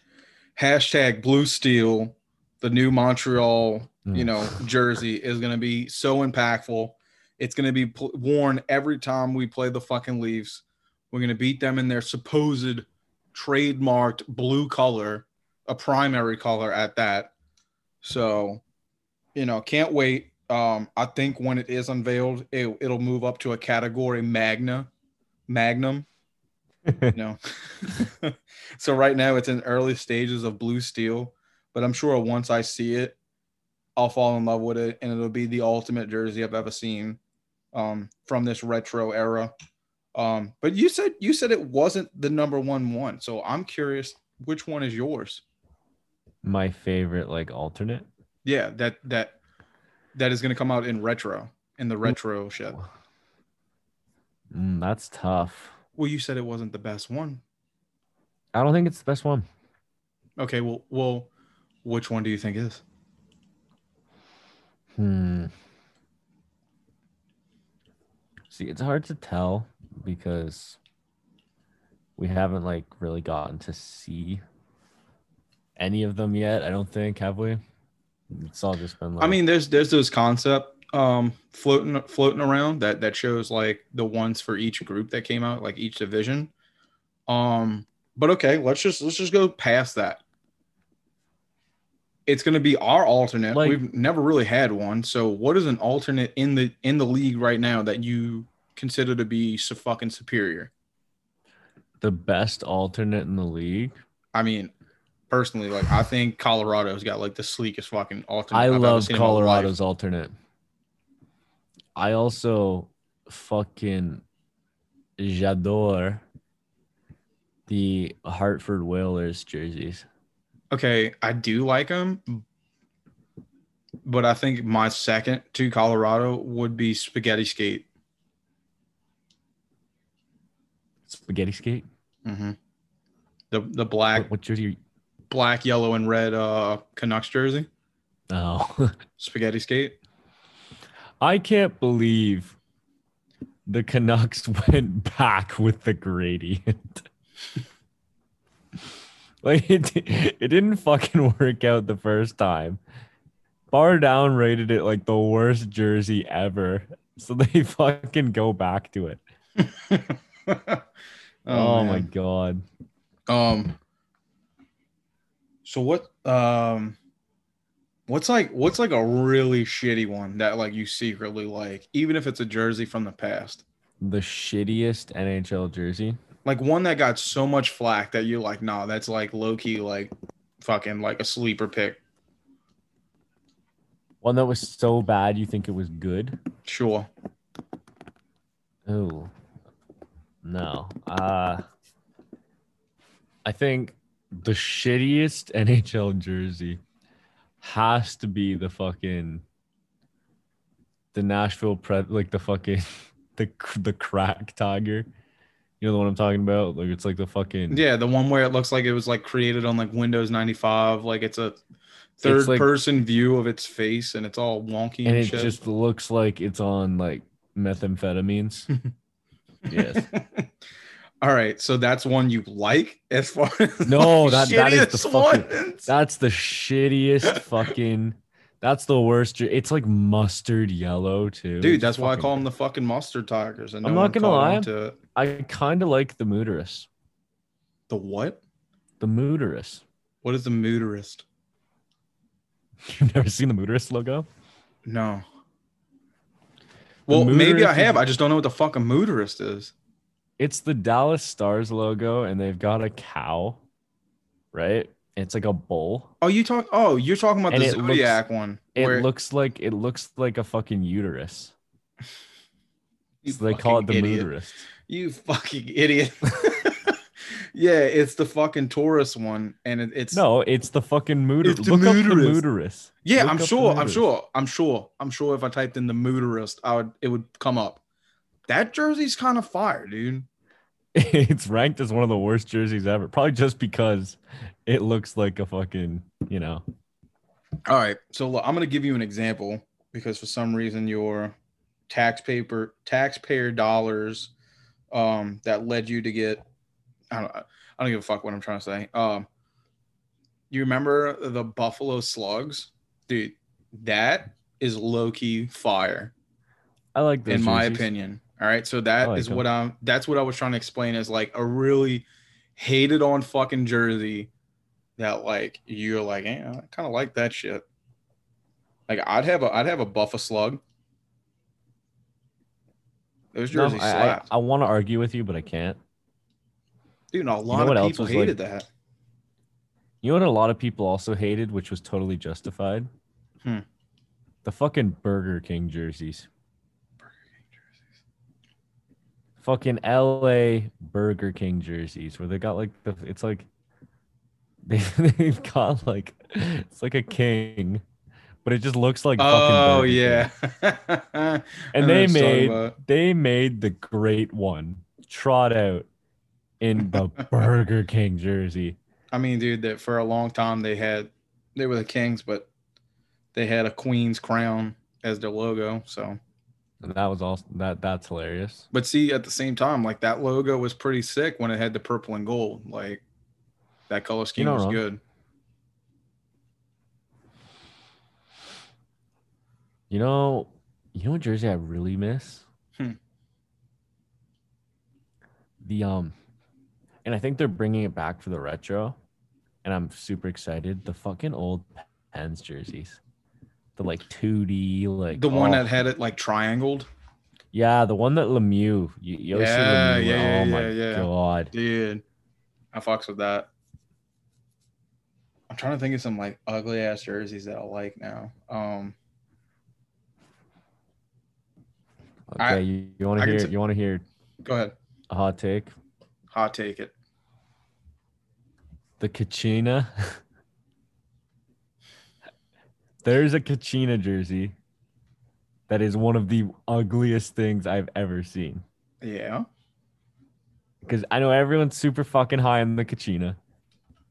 Hashtag Blue Steel, the new Montreal, you Mm. know, jersey is gonna be so impactful. It's gonna be pl- worn every time we play the fucking Leafs. We're gonna beat them in their supposed trademarked blue color, a primary color at that. So, you know, can't wait. Um, I think when it is unveiled, it, it'll move up to a category magna, magnum. [laughs] No. [laughs] so right now it's in early stages of blue steel, but I'm sure once I see it, I'll fall in love with it, and it'll be the ultimate jersey I've ever seen um, from this retro era. Um, but you said you said it wasn't the number one one, so I'm curious which one is yours. My favorite like alternate. Yeah, that that that is going to come out in retro in the retro shit. Mm, that's tough. Well, you said it wasn't the best one. I don't think it's the best one. Okay, well, well, which one do you think is? Hmm. See, it's hard to tell because we haven't like really gotten to see any of them yet. I don't think, have we? It's all just been like I mean, there's there's those concept um floating floating around that that shows like the ones for each group that came out, like each division. Um, but okay, let's just let's just go past that. It's going to be our alternate. Like- We've never really had one. So, what is an alternate in the in the league right now that you consider to be so fucking superior? the best alternate in the league. I mean, personally, like I think Colorado's got like the sleekest fucking alternate. I I've love seen in my life. Colorado's alternate. I also fucking j'adore the Hartford Whalers jerseys. Okay, I do like them, but I think my second to Colorado would be Spaghetti Skate. Spaghetti skate. Mm-hmm. The the black What, what jersey? black yellow and red uh Canucks jersey, Oh, [laughs] Spaghetti Skate. I can't believe the Canucks [laughs] went back with the gradient. [laughs] like it, it didn't fucking [laughs] work out the first time. Bardown rated it like the worst jersey ever. So [laughs] they fucking go back to it. [laughs] Oh, my god. Um. So what? Um. What's like? What's like a really shitty one that like you secretly like, even if it's a jersey from the past? The shittiest NHL jersey. Like one that got so much flack that you're like, nah, that's like low key, like fucking like a sleeper pick. One that was so bad you think it was good. Sure. Oh no. Uh I think the shittiest [laughs] NHL jersey has to be the fucking the Nashville Pred like the fucking [laughs] the the crack tiger. You know the one I'm talking about? Like it's like the fucking Yeah, the one where it looks like it was like created on like Windows 95, like it's a third like- person view of its face and it's all wonky and, and it shit. just looks like it's on like methamphetamines. [laughs] yes. all right, so that's one you like as far as No, that- that is the fucking- ones? That's the shittiest fucking. That's the worst. It's like mustard yellow too. Dude, that's why I call them the fucking mustard tigers. And I'm not gonna lie. to. I kind of like the Mooterus. The what? The Mooterus. What is the mooterist? [laughs] You've never seen the Mooterus logo? No. Well, maybe I have. is- I just don't know what the fuck a mooterist is. It's the Dallas Stars logo, and they've got a cow, right? It's like a bull. Oh, you talk. Oh, you're talking about And the it looks- zodiac one. It where looks like it looks like a fucking uterus. [laughs] So they call it the idiot. Mooterus. You fucking idiot. [laughs] yeah, it's the fucking Taurus one, and it, it's No, it's the fucking Mooterus. It's the Look up the. Yeah, Look I'm sure. I'm sure. I'm sure. I'm sure. If I typed in the mooterist, I would. It would come up. That jersey's kind of fire, dude. [laughs] it's ranked as one of the worst jerseys ever. Probably just because it looks like a fucking, you know. All right. So look, I'm going to give you an example because for some reason your taxpayer taxpayer dollars um that led you to get I don't I don't give a fuck what I'm trying to say. Um you remember the Buffalo Slugs? Dude, that is low key fire I like in my jerseys. opinion. All right. So that I is what I'm that's what I was trying to explain is like a really hated on fucking jersey that like you're like, eh, I kind of like that shit. Like I'd have a I'd have a Buffa slug. Those No, jerseys I, I, slapped. I want to argue with you, but I can't. Dude, a lot what of else people was, like- hated that. You know what a lot of people also hated, which was totally justified? Hmm. The fucking Burger King jerseys. Fucking LA Burger King jerseys where they got like the it's like [laughs] they they've got like it's like a king, but it just looks like fucking Oh yeah. [laughs] [laughs] And they what you're talking made they made the great one trot out in the Burger King jersey. I mean, dude, that for a long time they had they were the Kings, but they had a Queen's crown as their logo. So, that was also that that's hilarious. but see, at the same time, like that logo was pretty sick when it had the purple and gold. Like that color scheme was wrong. good. You know, you know what jersey I really miss? Hmm. The um, and I think they're bringing it back for the retro, and I'm super excited. The fucking old Pens jerseys, the like 2D, like The one oh, that had it like triangled, yeah, the one that Lemieux, y- Yossi Yeah, Lemieux, yeah, yeah, oh my yeah, yeah. god, dude. I fucks with that. I'm trying to think of some like ugly ass jerseys that I like now. Um, okay, I- you, you want to hear? t- you want to hear go ahead, a hot take? hot take it. The Kachina. [laughs] There's a Kachina jersey that is one of the ugliest things I've ever seen. Yeah, Because I know everyone's super fucking high on the Kachina,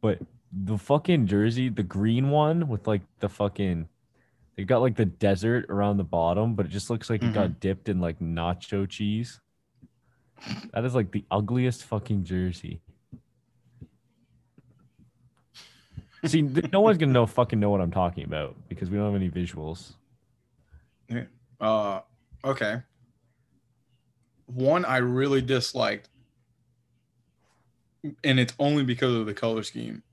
but the fucking jersey, the green one with like the fucking, they got like the desert around the bottom, but it just looks like it got mm-hmm. dipped in like nacho cheese. That is like the ugliest fucking jersey. See, no one's gonna know fucking know what I'm talking about because we don't have any visuals. Yeah. Uh, okay. One I really disliked, and it's only because of the color scheme,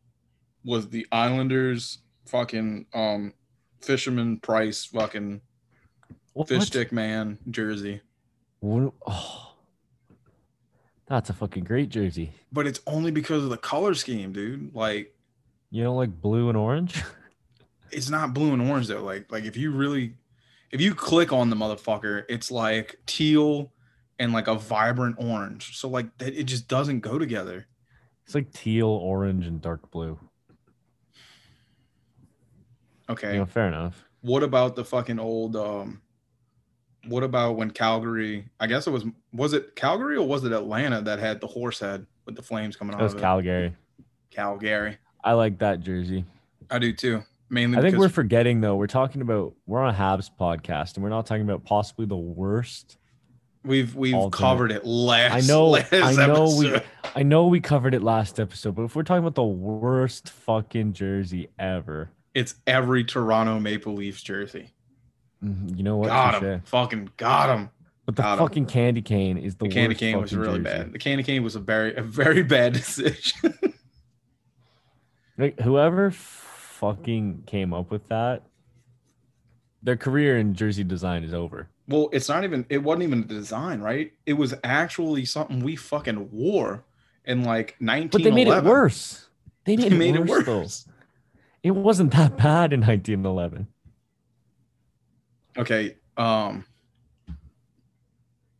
was the Islanders fucking um Fisherman Price fucking What? fish stick man jersey. What- Oh, that's a fucking great jersey. But it's only because of the color scheme, dude. Like You don't like blue and orange? [laughs] it's not blue and orange though. Like like if you really if you click on the motherfucker, it's like teal and like a vibrant orange. So like that it just doesn't go together. It's like teal, orange, and dark blue. Okay. You know, fair enough. What about the fucking old um what about when Calgary I guess it was was it Calgary or was it Atlanta that had the horse head with the flames coming out That was of it? Calgary. I like that jersey. I do too. Mainly I think we're forgetting though. We're talking about we're on a Habs podcast, and we're not talking about possibly the worst. we've we've alternate. covered it last I know, last I know we, episode. I know we covered it last episode, but if we're talking about the worst fucking jersey ever, it's every Toronto Maple Leafs jersey. mhm, you know what? got him. Fucking got him. But the Got fucking candy cane is the, The candy cane was really jersey. bad. The candy cane was a very a very bad [laughs] decision. Like whoever fucking came up with that, their career in jersey design is over. well, it's not even it wasn't even a design, right? It was actually something we fucking wore in like 1911. But they made it worse. They made, They made it, it worse, worse. though. It wasn't that bad in 1911. Okay. Um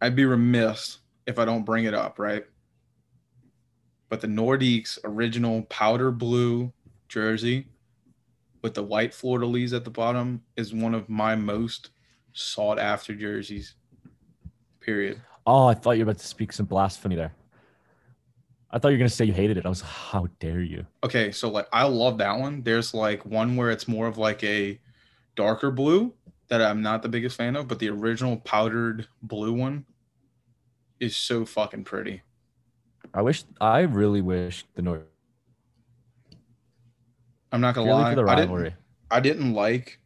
I'd be remiss if I don't bring it up, right? But the Nordiques original powder blue jersey with the white fleur-de-lis at the bottom is one of my most sought after jerseys. Period. Oh, I thought you were about to speak some blasphemy there. I thought you were gonna say you hated it. I was how dare you? Okay, so like I love that one. There's like one where it's more of like a darker blue that I'm not the biggest fan of, but the original powdered blue one is so fucking pretty. I wish I really wish the North I'm not gonna lie. I didn't. I didn't like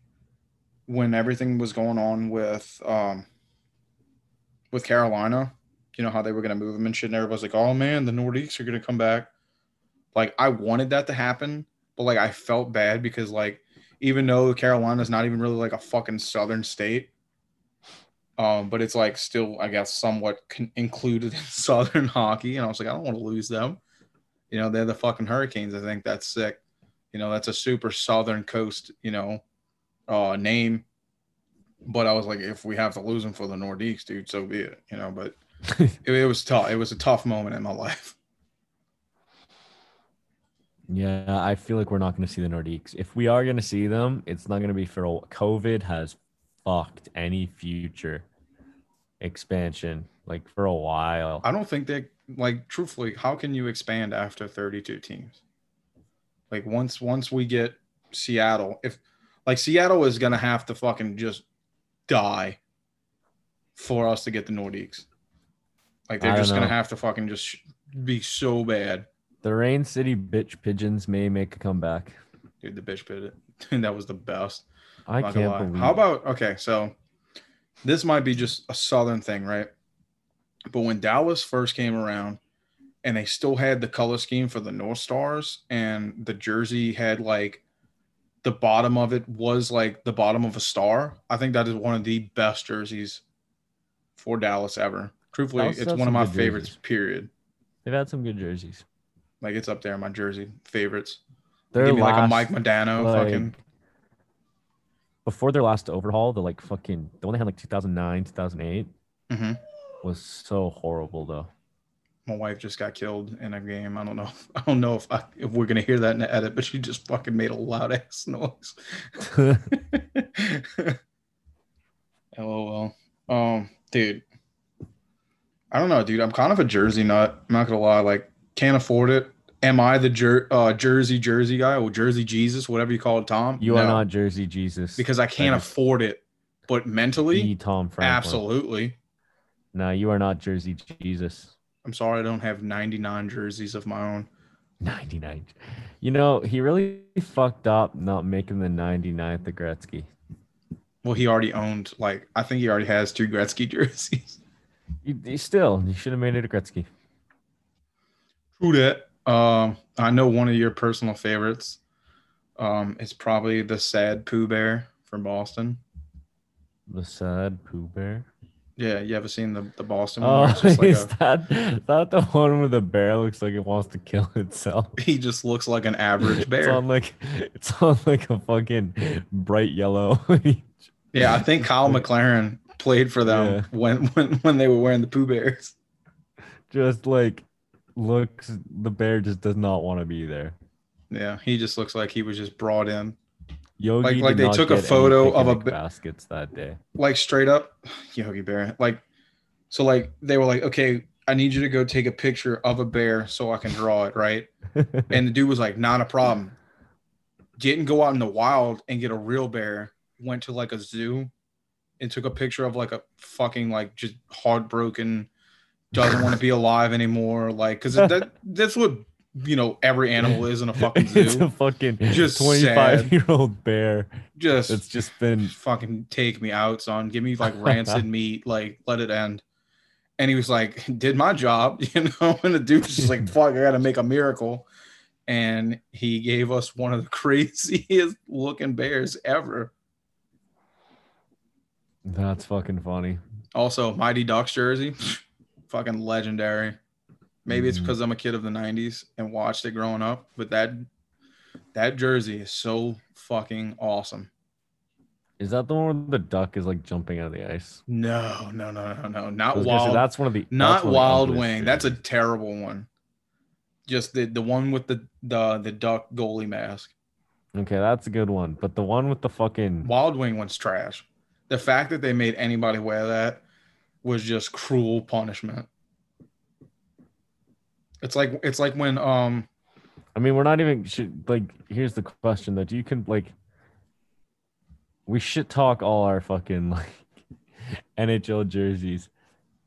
when everything was going on with um with Carolina. You know how they were gonna move them and shit, and everybody's like, "Oh man, the Nordiques are gonna come back." Like I wanted that to happen, but like I felt bad because like even though Carolina's not even really like a fucking southern state, um, but it's like still I guess somewhat con- included in [laughs] southern hockey, and I was like, I don't want to lose them. You know, they're the fucking Hurricanes. I think that's sick. You know, that's a super southern coast, you know, uh name. But I was like, if we have to lose them for the Nordiques, dude, so be it. You know, but [laughs] it, it was tough. It was a tough moment in my life. Yeah, I feel like we're not going to see the Nordiques. If we are going to see them, it's not going to be for COVID has fucked any future expansion like for a while. I don't think they like truthfully, how can you expand after 32 teams? Like once once we get Seattle, if like Seattle is gonna have to fucking just die for us to get the Nordiques. Like they're just gonna have to fucking just sh- be so bad. The Rain City bitch pigeons may make a comeback. Dude, the bitch bit it. And that was the best. I can't believe. How about okay? So this might be just a southern thing, right? But when Dallas first came around, and they still had the color scheme for the North Stars, and the jersey had like the bottom of it was like the bottom of a star. I think that is one of the best jerseys for Dallas ever. Truthfully, Dallas it's one of my favorites. jerseys. Period. They've had some good jerseys. Like it's up there, in my jersey favorites. Their Give me like a Mike Modano, like, fucking before their last overhaul, the like fucking the one they had like 2009, 2008 Mhm. was so horrible though. my wife just got killed in a game. I don't know. [laughs] I don't know if I, if we're gonna hear that in the edit, but she just fucking made a loud ass noise. [laughs] [laughs] LOL. Um, dude, I don't know, dude. I'm kind of a jersey nut. I'm not gonna lie. Like, can't afford it. Am I the jer- uh, Jersey Jersey guy or Jersey Jesus, whatever you call it, Tom? you are not Jersey Jesus because I can't afford it. But mentally, Tom Franklin. absolutely. No, you are not Jersey Jesus. I'm sorry, I don't have 99 jerseys of my own. 99. You know, he really fucked up not making the 99th the Gretzky. Well, he already owned like I think he already has two Gretzky [laughs] jerseys. He, you still, he should have made it a Gretzky. True that. Um, I know one of your personal favorites. Um, is probably the sad Pooh Bear from Boston. The sad Pooh Bear. Yeah, you ever seen the the Boston one? Oh, just [laughs] like is a- that, that the one where the bear looks like it wants to kill itself? [laughs] he just looks like an average bear. It's on like it's on like a fucking bright yellow. [laughs] yeah, I think Kyle McLaren played for them Yeah. when, when when they were wearing the Pooh Bears. just like looks the bear just does not want to be there. Yeah, he just looks like he was just brought in, Yogi Like- like they took a photo of a baskets that day. like straight up [sighs] Yogi Bear. Like, so like they were like, okay, I need you to go take a picture of a bear so I can draw it, right? [laughs] And the dude was like, not a problem. Didn't go out in the wild and get a real bear. Went to like a zoo and took a picture of like a fucking like just heartbroken, doesn't want to be alive anymore. Like, cause that [laughs] that's what you know every animal is in a fucking [laughs] it's zoo. a fucking Just 25 year old bear Just it's just been fucking take me out, son. Give me like [laughs] rancid meat. Like, let it end. And he was like, did my job, you know. And the dude was just like, fuck, I gotta make a miracle. And he gave us one of the craziest looking bears ever. that's fucking funny. Also, Mighty Ducks jersey, fucking legendary. Maybe it's Mhm. because I'm a kid of the '90s and watched it growing up, but that that jersey is so fucking awesome. Is that the one where the duck is like jumping out of the ice? No, no, no, no, no, not was gonna say, wild. that's one of the not Wild Wing. That's a terrible one. Just the the one with the the the duck goalie mask. okay. That's a good one, but the one with the fucking Wild Wing one's trash. The fact that they made anybody wear that was just cruel punishment. It's like it's like when um I mean, we're not even should like. Here's the question though: Do you can like we shit talk all our fucking like [laughs] NHL jerseys?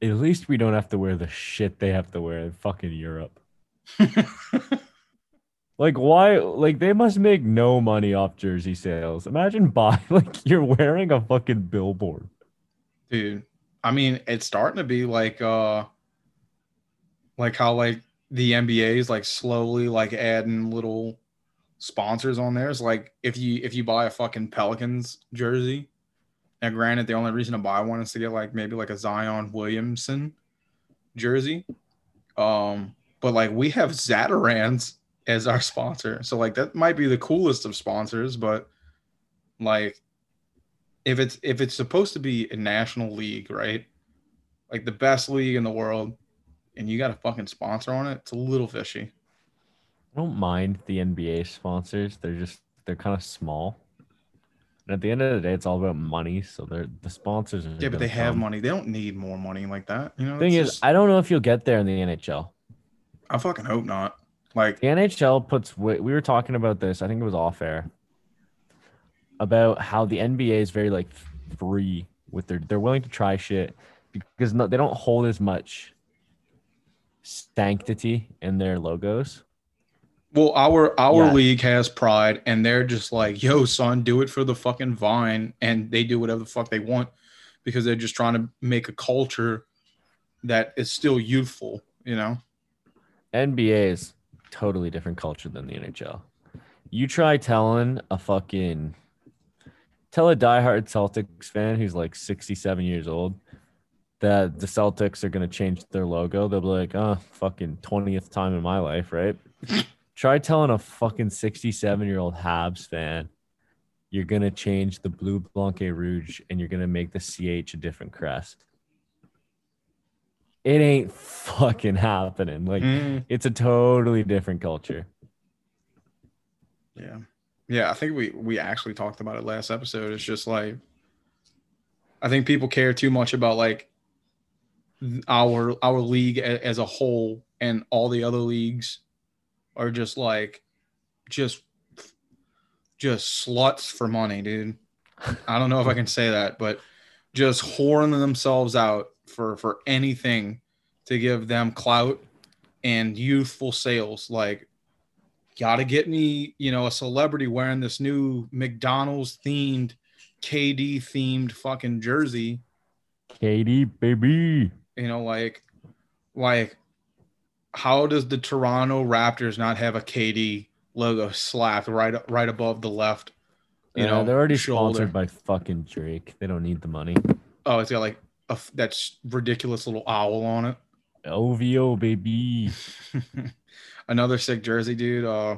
At least we don't have to wear the shit they have to wear in fucking Europe. [laughs] Like why? Like they must make no money off jersey sales. Imagine buy [laughs] like you're wearing a fucking billboard. dude i mean it's starting to be like uh like how like the nba is like slowly like adding little sponsors on there. It's like if you if you buy a fucking pelicans jersey now granted the only reason to buy one is to get like maybe like a zion williamson jersey. Um but like we have Zatarain's as our sponsor. So like that might be the coolest of sponsors but like if it's if it's supposed to be a national league, right? Like the best league in the world, and you got a fucking sponsor on it, it's a little fishy. I don't mind the NBA sponsors. They're just they're kind of small. And at the end of the day, it's all about money. So they're the sponsors. Are Yeah, but they have money. They don't need more money like that. You know. Thing is, just- I don't know if you'll get there in the NHL. I fucking hope not. Like, The NHL puts. We were talking about this. I think it was off air. About how the NBA is very like free with their. They're willing to try shit because no, they don't hold as much sanctity in their logos. well, our our Yeah. league has pride, and they're just like, "Yo, son, do it for the fucking vine," and they do whatever the fuck they want because they're just trying to make a culture that is still youthful. You know. NBA is totally different culture than the NHL. You try telling a fucking tell a diehard Celtics fan who's like 67 years old that the Celtics are gonna change their logo. They'll be like, oh, fucking 20th time in my life, right? [laughs] try telling a fucking 67 year old Habs fan you're gonna change the bleu Blanc Rouge and you're gonna make the CH a different crest. It ain't fucking happening. Like Mm. it's a totally different culture. Yeah. Yeah, I think we we actually talked about it last episode. It's just like I think people care too much about like our our league as a whole and all the other leagues are just like just just sluts for money, dude. I don't know if I can say that, but just whoring themselves out for for anything to give them clout and youthful sales like gotta get me, you know, a celebrity wearing this new McDonald's themed, KD themed fucking jersey. KD, baby. You know, like, like, how does the Toronto Raptors not have a KD logo slapped right right above the left? You know, know, they're already shoulder? sponsored by fucking Drake. They don't need the money. Oh, it's got like a that's ridiculous little owl on it. OVO, baby. [laughs] Another sick jersey, dude. Uh,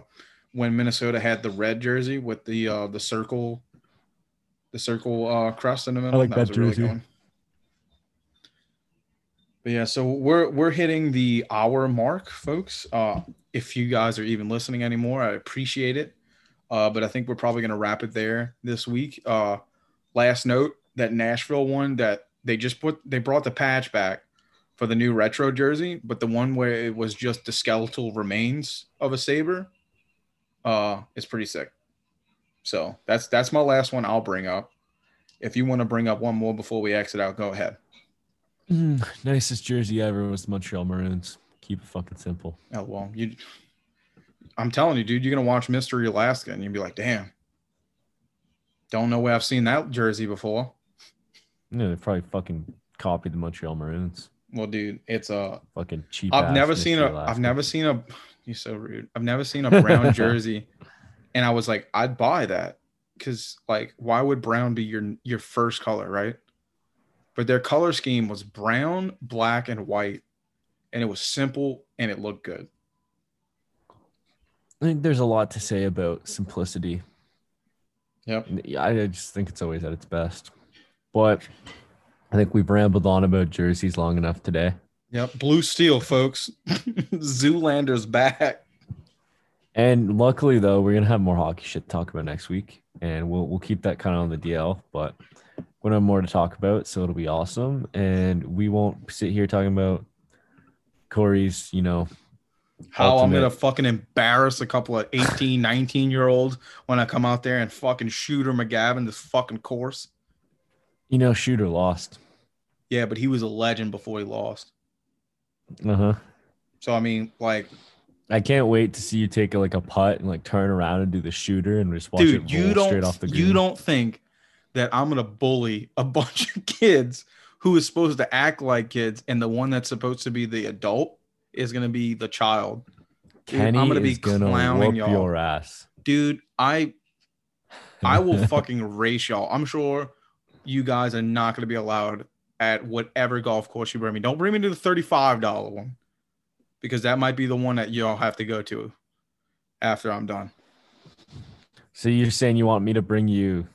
when Minnesota had the red jersey with the uh the circle, the circle uh crust in the middle. I like that was a really jersey. But yeah, so we're we're hitting the hour mark, folks. Uh, if you guys are even listening anymore, I appreciate it. Uh, but I think we're probably gonna wrap it there this week. Uh, last note that Nashville one that they just put they brought the patch back for the new retro jersey, but the one where it was just the skeletal remains of a saber, uh, is pretty sick. So that's that's my last one I'll bring up. If you want to bring up one more before we exit out, go ahead. Mm, nicest jersey ever was the Montreal Maroons. Keep it fucking simple. Oh well, you. I'm telling you, dude, you're gonna watch Mystery Alaska and you'll be like, damn. Don't know where I've seen that jersey before. Yeah, they probably fucking copied the Montreal Maroons. Well, dude, it's a. Fucking cheap. I've never seen a. I've never seen a. You're so rude. I've never seen a [laughs] brown jersey, and I was like, I'd buy that because, like, why would brown be your your first color, right? But their color scheme was brown, black, and white, and it was simple and it looked good. I think there's a lot to say about simplicity. Yep. Yeah, I just think it's always at its best. But I think we've rambled on about jerseys long enough today. Yep. Blue steel, folks. [laughs] Zoolander's back. And luckily, though, we're gonna have more hockey shit to talk about next week, and we'll we'll keep that kind of on the DL. But we're gonna have more to talk about, so it'll be awesome. And we won't sit here talking about Corey's, you know, How I'm gonna fucking embarrass a couple of 18, 19 year olds when I come out there and fucking shoot Shooter McGavin this fucking course. You know, Shooter lost. Yeah, but he was a legend before he lost. Uh huh. So I mean, like, I can't wait to see you take like a putt and like turn around and do the shooter and just watch dude, it you roll don't straight off the green. you don't think that I'm gonna bully a [laughs] bunch of kids who is supposed to act like kids, and the one that's supposed to be the adult is gonna be the child. Dude, Kenny I'm gonna be gonna clowning y'all. your ass. Dude, I I will [laughs] fucking race y'all. I'm sure you guys are not gonna be allowed at whatever golf course you bring me. Don't bring me to the $35 one because that might be the one that y'all have to go to after I'm done. So you're saying you want me to bring you?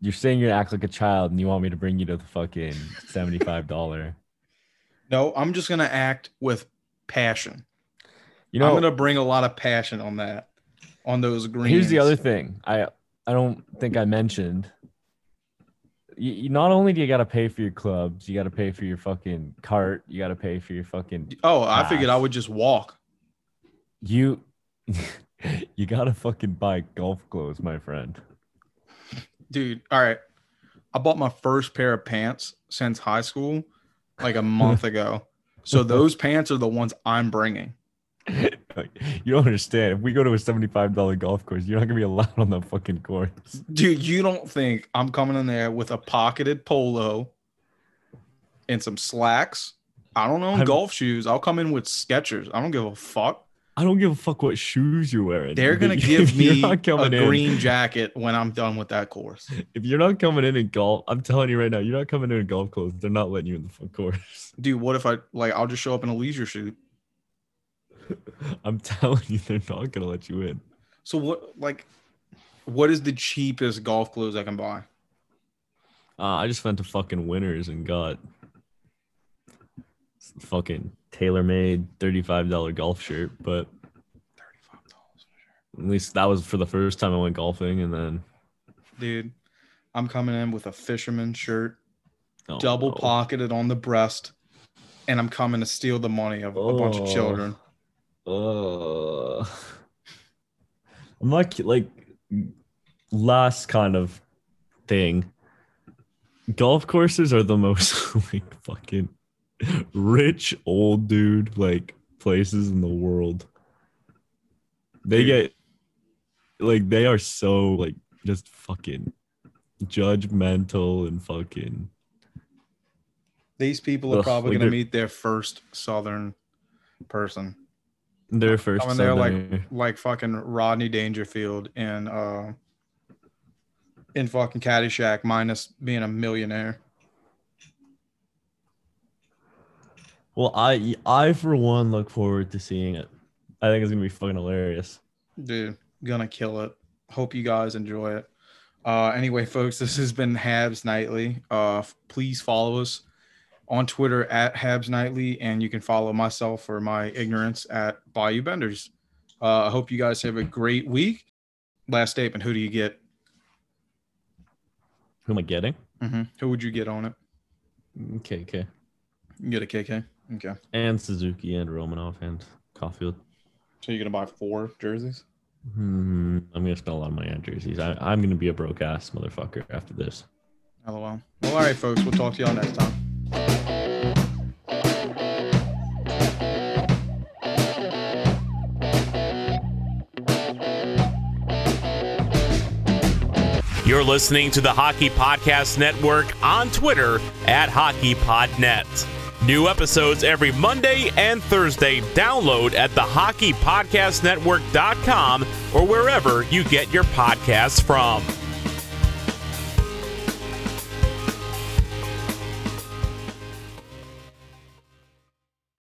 You're saying you act like a child and you want me to bring you to the fucking seventy-five dollar. No, I'm just gonna act with passion. You know, I'm gonna bring a lot of passion on that, on those greens. here's the other thing. I I don't think I mentioned. You, you not only do you got to pay for your clubs, you got to pay for your fucking cart, you got to pay for your fucking Oh, I figured I would just walk. you. [laughs] you got to fucking buy golf clothes, my friend. Dude, all right. I bought my first pair of pants since high school like a month [laughs] ago. So those pants are the ones I'm bringing. [laughs] Like, you don't understand. If we go to a seventy-five dollar golf course, you're not gonna be allowed on the fucking course. Dude, you don't think I'm coming in there with a pocketed polo and some slacks? I don't own I'm- golf shoes. I'll come in with Skechers. I don't give a fuck. I don't give a fuck what shoes you're wearing. They're gonna [laughs] give me a coming in- green jacket when I'm done with that course. If you're not coming in in golf, I'm telling you right now, you're not coming in in golf clothes. They're not letting you in the full course. Dude, what if I like I'll just show up in a leisure suit? [laughs] I'm telling you, they're not gonna let you in. So what like what is the cheapest golf clothes I can buy? Uh, I just went to fucking Winners and got fucking TaylorMade thirty-five dollar golf shirt, but thirty five dollars at least that was for the first time I went golfing, and then Dude, I'm coming in with a fisherman shirt, oh, double no. pocketed on the breast, and I'm coming to steal the money of a bunch of Oh. children. Uh, [laughs] I'm not like last kind of thing. Golf courses are the most [laughs] like fucking rich old dude like places in the world. They get like they are so like just fucking judgmental and fucking These people are Ugh, probably like gonna meet their first southern person. Their first Coming there like like fucking Rodney Dangerfield and uh in fucking Caddyshack minus being a millionaire. Well, I I for one look forward to seeing it. I think it's gonna be fucking hilarious. Dude, gonna kill it. Hope you guys enjoy it. Uh, anyway, folks, this has been Habs Nightly. Uh, please follow us on Twitter at Habs Nightly, and you can follow myself for my ignorance at Bayou Benders. Uh, I hope you guys have a great week. Last statement: Who do you get? Who am I getting? hmm Who would you get on it? Okay, okay. You get a KK. Okay. And Suzuki and Romanov and Caulfield. So you're gonna buy four jerseys? Hmm, I'm gonna spend a lot of money on jerseys. I, I'm gonna be a broke ass motherfucker after this. LOL. Well, all right, folks. We'll talk to y'all next time. You're listening to the Hockey Podcast Network on Twitter at HockeyPodNet. New episodes every Monday and Thursday. Download at the HockeyPodcastNetwork.com or wherever you get your podcasts from.